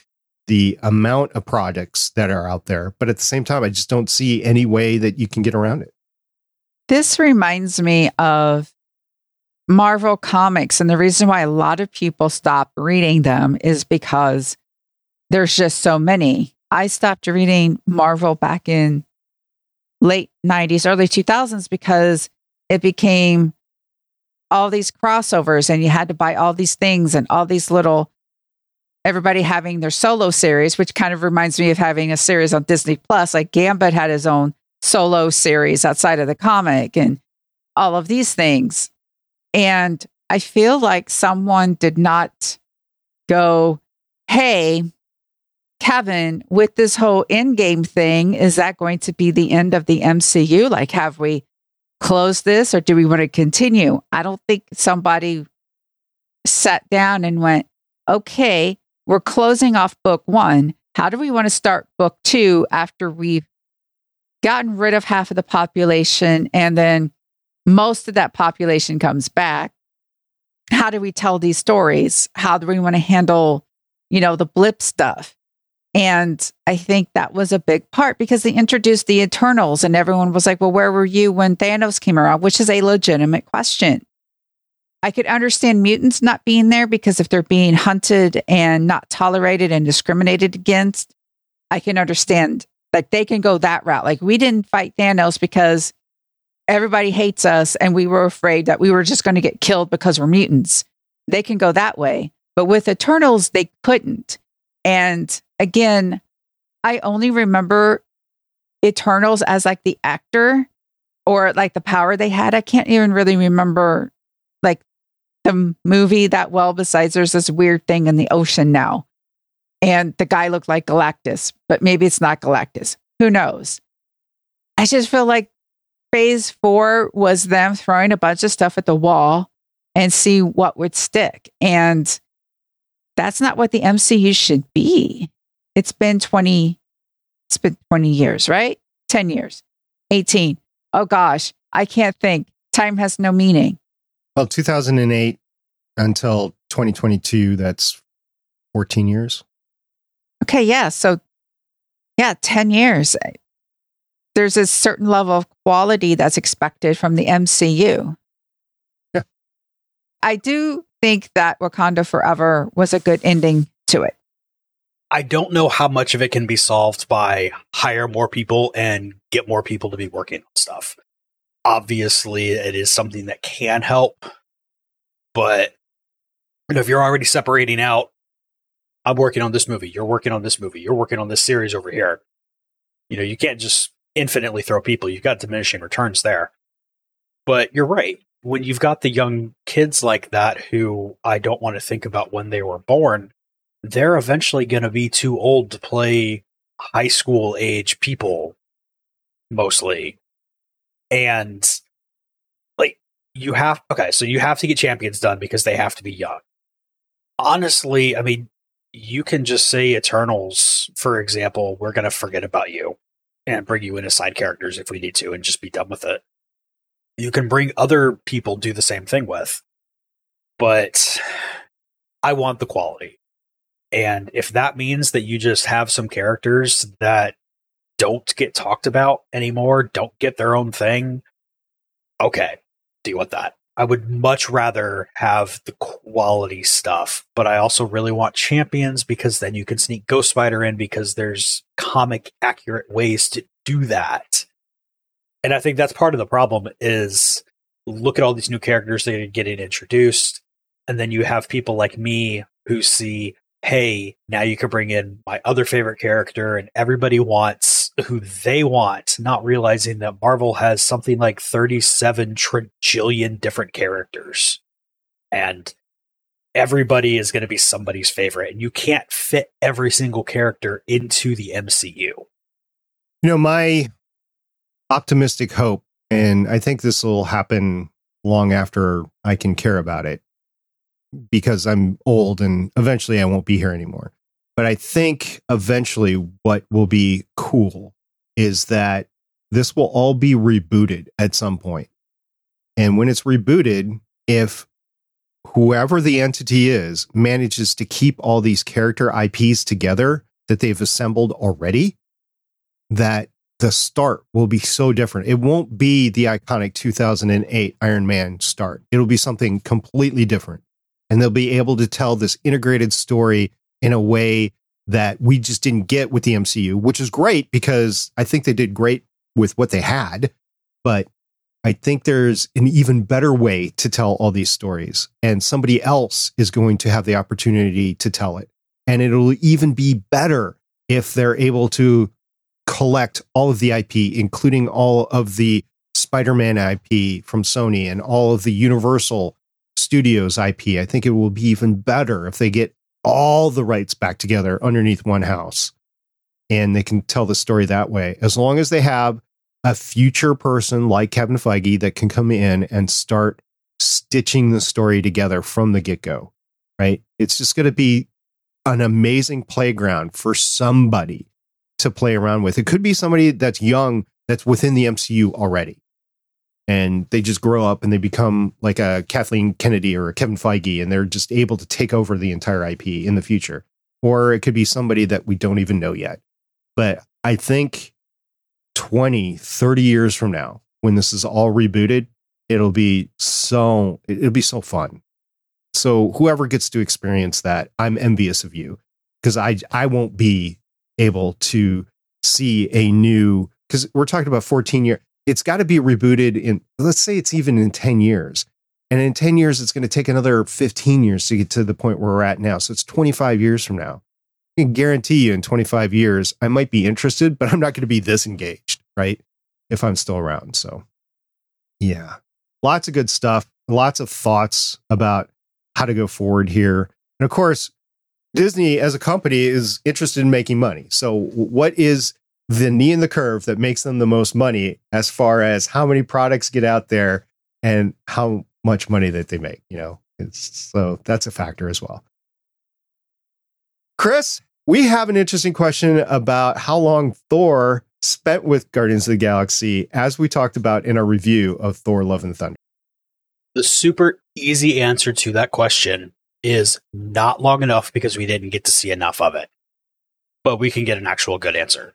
the amount of projects that are out there. But at the same time, I just don't see any way that you can get around it. This reminds me of Marvel comics. And the reason why a lot of people stop reading them is because there's just so many. I stopped reading Marvel back in late 90s, early 2000s because it became all these crossovers and you had to buy all these things and all these little everybody having their solo series, which kind of reminds me of having a series on Disney Plus. Like Gambit had his own solo series outside of the comic and all of these things. And I feel like someone did not go, hey, Kevin, with this whole Endgame thing, is that going to be the end of the MCU? Like, have we closed this or do we want to continue? I don't think somebody sat down and went, okay, we're closing off book one. How do we want to start book two after we've gotten rid of half of the population and then most of that population comes back? How do we tell these stories? How do we want to handle, you know, the blip stuff? And I think that was a big part because they introduced the Eternals and everyone was like, well, where were you when Thanos came around? Which is a legitimate question. I could understand mutants not being there because if they're being hunted and not tolerated and discriminated against, I can understand like they can go that route. Like we didn't fight Thanos because everybody hates us and we were afraid that we were just going to get killed because we're mutants. They can go that way. But with Eternals, they couldn't. And again, I only remember Eternals as like the actor or like the power they had. I can't even really remember like the movie that well, besides there's this weird thing in the ocean now. And the guy looked like Galactus, but maybe it's not Galactus. Who knows? I just feel like phase four was them throwing a bunch of stuff at the wall and see what would stick. And that's not what the MCU should be. It's been 20, it's been 20 years, right? 10 years, 18. Oh gosh, I can't think. Time has no meaning. Well, 2008 until 2022, that's 14 years. Okay, yeah. So, yeah, 10 years. There's a certain level of quality that's expected from the MCU. Yeah. I do think that Wakanda Forever was a good ending to it. I don't know how much of it can be solved by hire more people and get more people to be working on stuff obviously it is something that can help. But you know, if you're already separating out, I'm working on this movie, you're working on this movie, you're working on this series over here. You know, you can't just infinitely throw people. You've got diminishing returns there. But you're right. When you've got the young kids like that who I don't want to think about when they were born, they're eventually going to be too old to play high school age people mostly. And like you have okay, so you have to get champions done because they have to be young. Honestly, I mean, you can just say Eternals, for example, we're gonna forget about you and bring you in as side characters if we need to and just be done with it. You can bring other people do the same thing with. But I want the quality. And if that means that you just have some characters that don't get talked about anymore, don't get their own thing, okay, deal with that. I would much rather have the quality stuff, but I also really want champions because then you can sneak Ghost Spider in because there's comic accurate ways to do that. And I think that's part of the problem is look at all these new characters that are getting introduced. And then you have people like me who see, hey, now you can bring in my other favorite character and everybody wants who they want, not realizing that Marvel has something like 37 trillion different characters. And everybody is going to be somebody's favorite. And you can't fit every single character into the MCU. You know, my optimistic hope, and I think this will happen long after I can care about it because I'm old and eventually I won't be here anymore. But I think eventually what will be cool is that this will all be rebooted at some point. And when it's rebooted, if whoever the entity is manages to keep all these character IPs together that they've assembled already, that the start will be so different. It won't be the iconic 2008 Iron Man start. It'll be something completely different. And they'll be able to tell this integrated story in a way that we just didn't get with the MCU, which is great because I think they did great with what they had. But I think there's an even better way to tell all these stories, and somebody else is going to have the opportunity to tell it. And it'll even be better if they're able to collect all of the IP, including all of the Spider Man IP from Sony and all of the Universal Studios IP. I think it will be even better if they get all the rights back together underneath one house and they can tell the story that way. As long as they have a future person like Kevin Feige that can come in and start stitching the story together from the get go, right? It's just going to be an amazing playground for somebody to play around with. It could be somebody that's young that's within the MCU already and they just grow up and they become like a Kathleen Kennedy or a Kevin Feige, and they're just able to take over the entire IP in the future. Or it could be somebody that we don't even know yet. But I think 20, 30 years from now, when this is all rebooted, it'll be so it'll be so fun. So whoever gets to experience that, I'm envious of you because I I won't be able to see a new because we're talking about 14 years it's got to be rebooted in let's say it's even in 10 years. And in 10 years it's going to take another 15 years to get to the point where we're at now. So it's 25 years from now. I can guarantee you in 25 years i might be interested but i'm not going to be this engaged right if i'm still around so. Yeah. Lots of good stuff lots of thoughts about how to go forward here. And of course disney as a company is interested in making money so what is the knee in the curve that makes them the most money as far as how many products get out there and how much money that they make, you know. It's, so that's a factor as well. Chris, we have an interesting question about how long Thor spent with Guardians of the Galaxy as we talked about in our review of Thor Love and Thunder. The super easy answer to that question is not long enough because we didn't get to see enough of it. But we can get an actual good answer.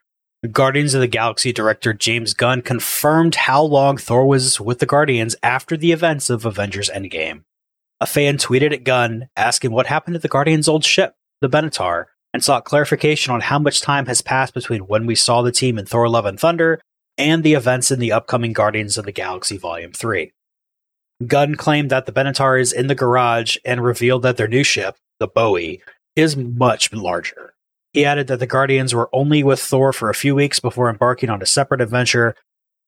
Guardians of the Galaxy director James Gunn confirmed how long Thor was with the Guardians after the events of Avengers Endgame. A fan tweeted at Gunn asking what happened to the Guardians' old ship, the Benatar, and sought clarification on how much time has passed between when we saw the team in Thor Love and Thunder and the events in the upcoming Guardians of the Galaxy Volume 3. Gunn claimed that the Benatar is in the garage and revealed that their new ship, the Bowie, is much larger. He added that the Guardians were only with Thor for a few weeks before embarking on a separate adventure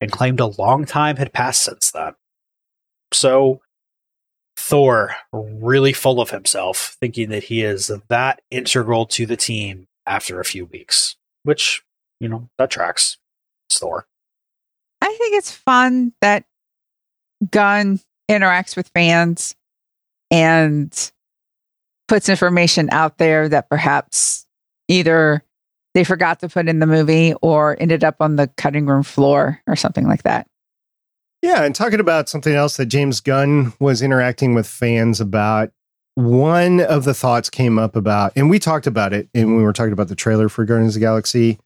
and claimed a long time had passed since then. So, Thor, really full of himself, thinking that he is that integral to the team after a few weeks, which you know, that tracks. It's Thor. I think it's fun that Gunn interacts with fans and puts information out there that perhaps either they forgot to put in the movie or ended up on the cutting room floor or something like that. Yeah, and talking about something else that James Gunn was interacting with fans about, one of the thoughts came up about, and we talked about it, and we were talking about the trailer for Guardians of the Galaxy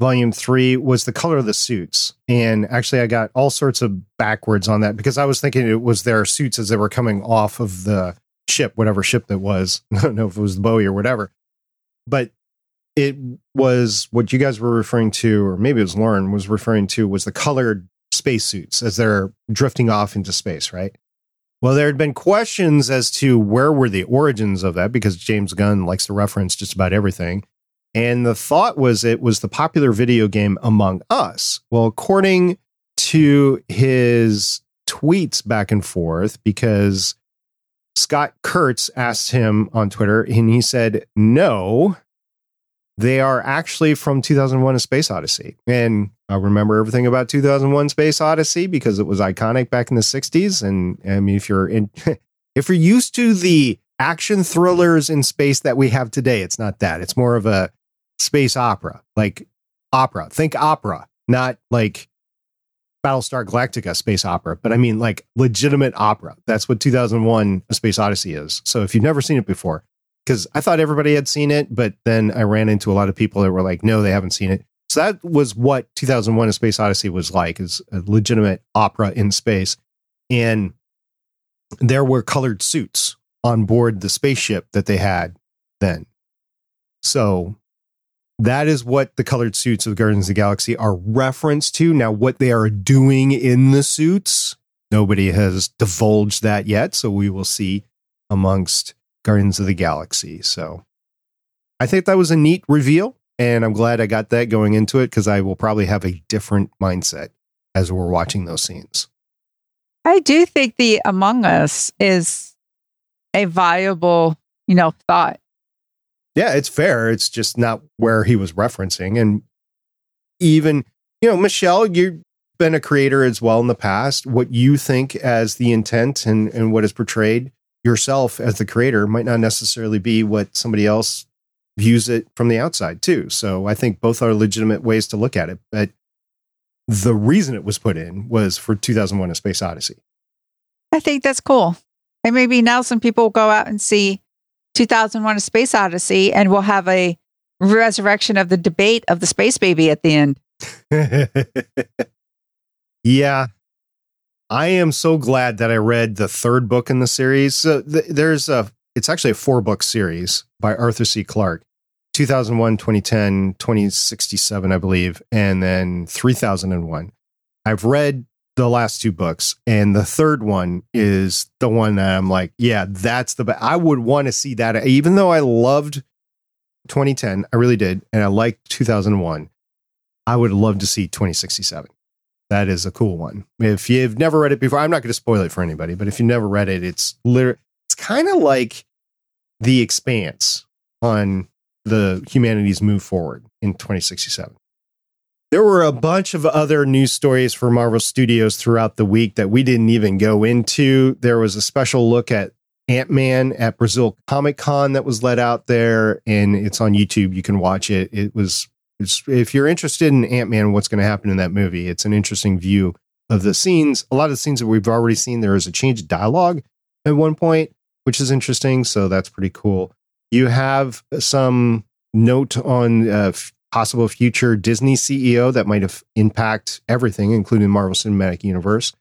Volume 3 was the color of the suits. And actually, I got all sorts of backwards on that because I was thinking it was their suits as they were coming off of the ship, whatever ship that was. I don't know if it was the Bowie or whatever. But it was what you guys were referring to, or maybe it was Lauren was referring to, was the colored spacesuits as they're drifting off into space, right? Well, there had been questions as to where were the origins of that because James Gunn likes to reference just about everything. And the thought was it was the popular video game Among Us. Well, according to his tweets back and forth, because Scott Kurtz asked him on Twitter, and he said, no, they are actually from 2001 A Space Odyssey. And I remember everything about 2001 Space Odyssey because it was iconic back in the 60s. And I mean, if you're in, if you're used to the action thrillers in space that we have today, it's not that. It's more of a space opera, like opera. Think opera, not like Battlestar Galactica space opera, but I mean like legitimate opera. That's what 2001 A Space Odyssey is. So if you've never seen it before, because I thought everybody had seen it, but then I ran into a lot of people that were like, no, they haven't seen it. So that was what 2001 A Space Odyssey was like, is a legitimate opera in space. And there were colored suits on board the spaceship that they had then. So that is what the colored suits of Guardians of the Galaxy are referenced to. Now, what they are doing in the suits, nobody has divulged that yet. So we will see amongst Guardians of the Galaxy. So I think that was a neat reveal. And I'm glad I got that going into it because I will probably have a different mindset as we're watching those scenes. I do think the Among Us is a viable, you know, thought yeah, it's fair. It's just not where he was referencing. And even, you know, Michelle, you've been a creator as well in the past. What you think as the intent and, and what is portrayed yourself as the creator might not necessarily be what somebody else views it from the outside, too. So I think both are legitimate ways to look at it. But the reason it was put in was for 2001 A Space Odyssey. I think that's cool. And maybe now some people will go out and see 2001 A Space Odyssey, and we'll have a resurrection of the debate of the space baby at the end. yeah. I am so glad that I read the third book in the series. So th- there's a, it's actually a four book series by Arthur C. Clarke 2001, 2010, 2067, I believe, and then 3001. I've read the last two books, and the third one is the one that I'm like, yeah, that's the. Be- I would want to see that, even though I loved 2010, I really did, and I liked 2001. I would love to see 2067. That is a cool one. If you've never read it before, I'm not going to spoil it for anybody, but if you've never read it, it's literally, it's kind of like The Expanse on the humanities move forward in 2067. There were a bunch of other news stories for Marvel Studios throughout the week that we didn't even go into. There was a special look at Ant Man at Brazil Comic Con that was let out there, and it's on YouTube. You can watch it. It was, if you're interested in Ant Man, what's going to happen in that movie, it's an interesting view of the scenes. A lot of the scenes that we've already seen, there is a change of dialogue at one point, which is interesting. So that's pretty cool. You have some note on uh, possible future Disney CEO that might have impact everything, including Marvel Cinematic Universe.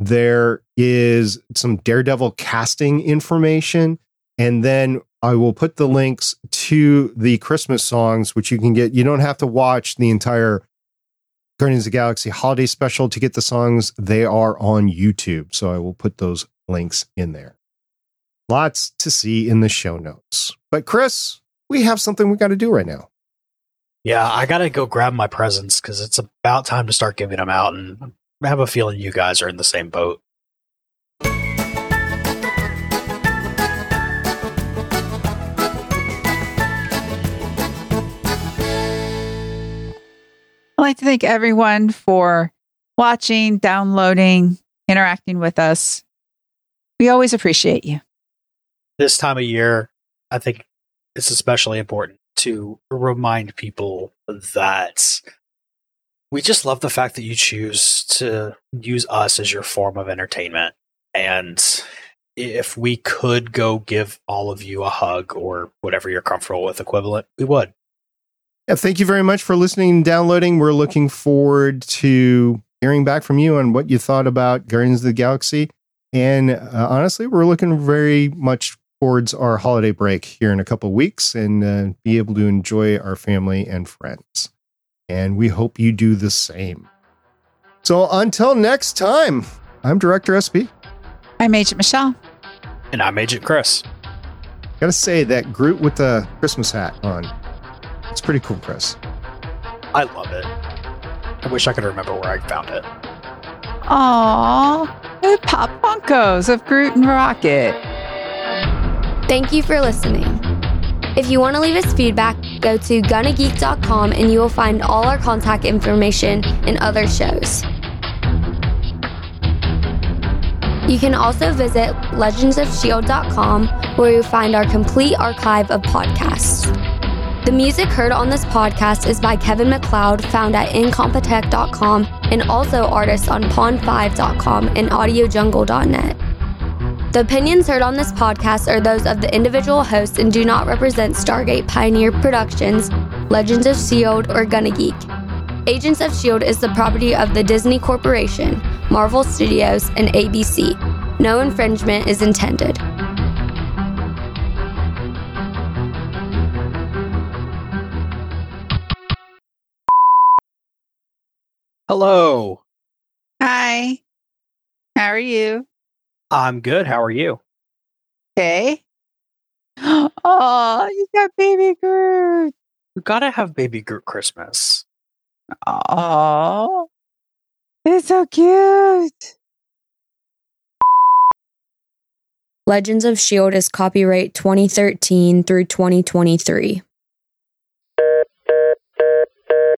There is some Daredevil casting information, and then I will put the links to the Christmas songs, which you can get. You don't have to watch the entire Guardians of the Galaxy holiday special to get the songs. They are on YouTube, so I will put those links in there. Lots to see in the show notes. But Chris, we have something we got to do right now. Yeah, I gotta go grab my presents because it's about time to start giving them out, and I have a feeling you guys are in the same boat. I'd like to thank everyone for watching, downloading, interacting with us. We always appreciate you. This time of year, I think it's especially important to remind people that we just love the fact that you choose to use us as your form of entertainment. And if we could go give all of you a hug or whatever you're comfortable with equivalent, we would. Yeah, thank you very much for listening and downloading. We're looking forward to hearing back from you on what you thought about Guardians of the Galaxy. And uh, honestly, we're looking very much towards our holiday break here in a couple weeks and uh, be able to enjoy our family and friends. And we hope you do the same. So until next time, I'm Director SB. I'm Agent Michelle. And I'm Agent Chris. Gotta say that Groot with the Christmas hat on. It's pretty cool, Chris. I love it. I wish I could remember where I found it. Aww, the pop Funkos of Groot and Rocket. Thank you for listening. If you want to leave us feedback, go to gonnageek.com and you will find all our contact information and other shows. You can also visit legendsofshield.com where you'll find our complete archive of podcasts. The music heard on this podcast is by Kevin MacLeod, found at incompetech.com, and also artists on pond5.com and audiojungle.net. The opinions heard on this podcast are those of the individual hosts and do not represent Stargate Pioneer Productions, Legends of S.H.I.E.L.D., or Gonna Geek. Agents of S.H.I.E.L.D. is the property of the Disney Corporation, Marvel Studios, and ABC. No infringement is intended. Hello. Hi. How are you? I'm good. How are you? Okay. Oh, you got baby Groot. We gotta have Baby Groot Christmas. Oh, it's so cute. Legends of S.H.I.E.L.D. is copyright 2013 through 2023.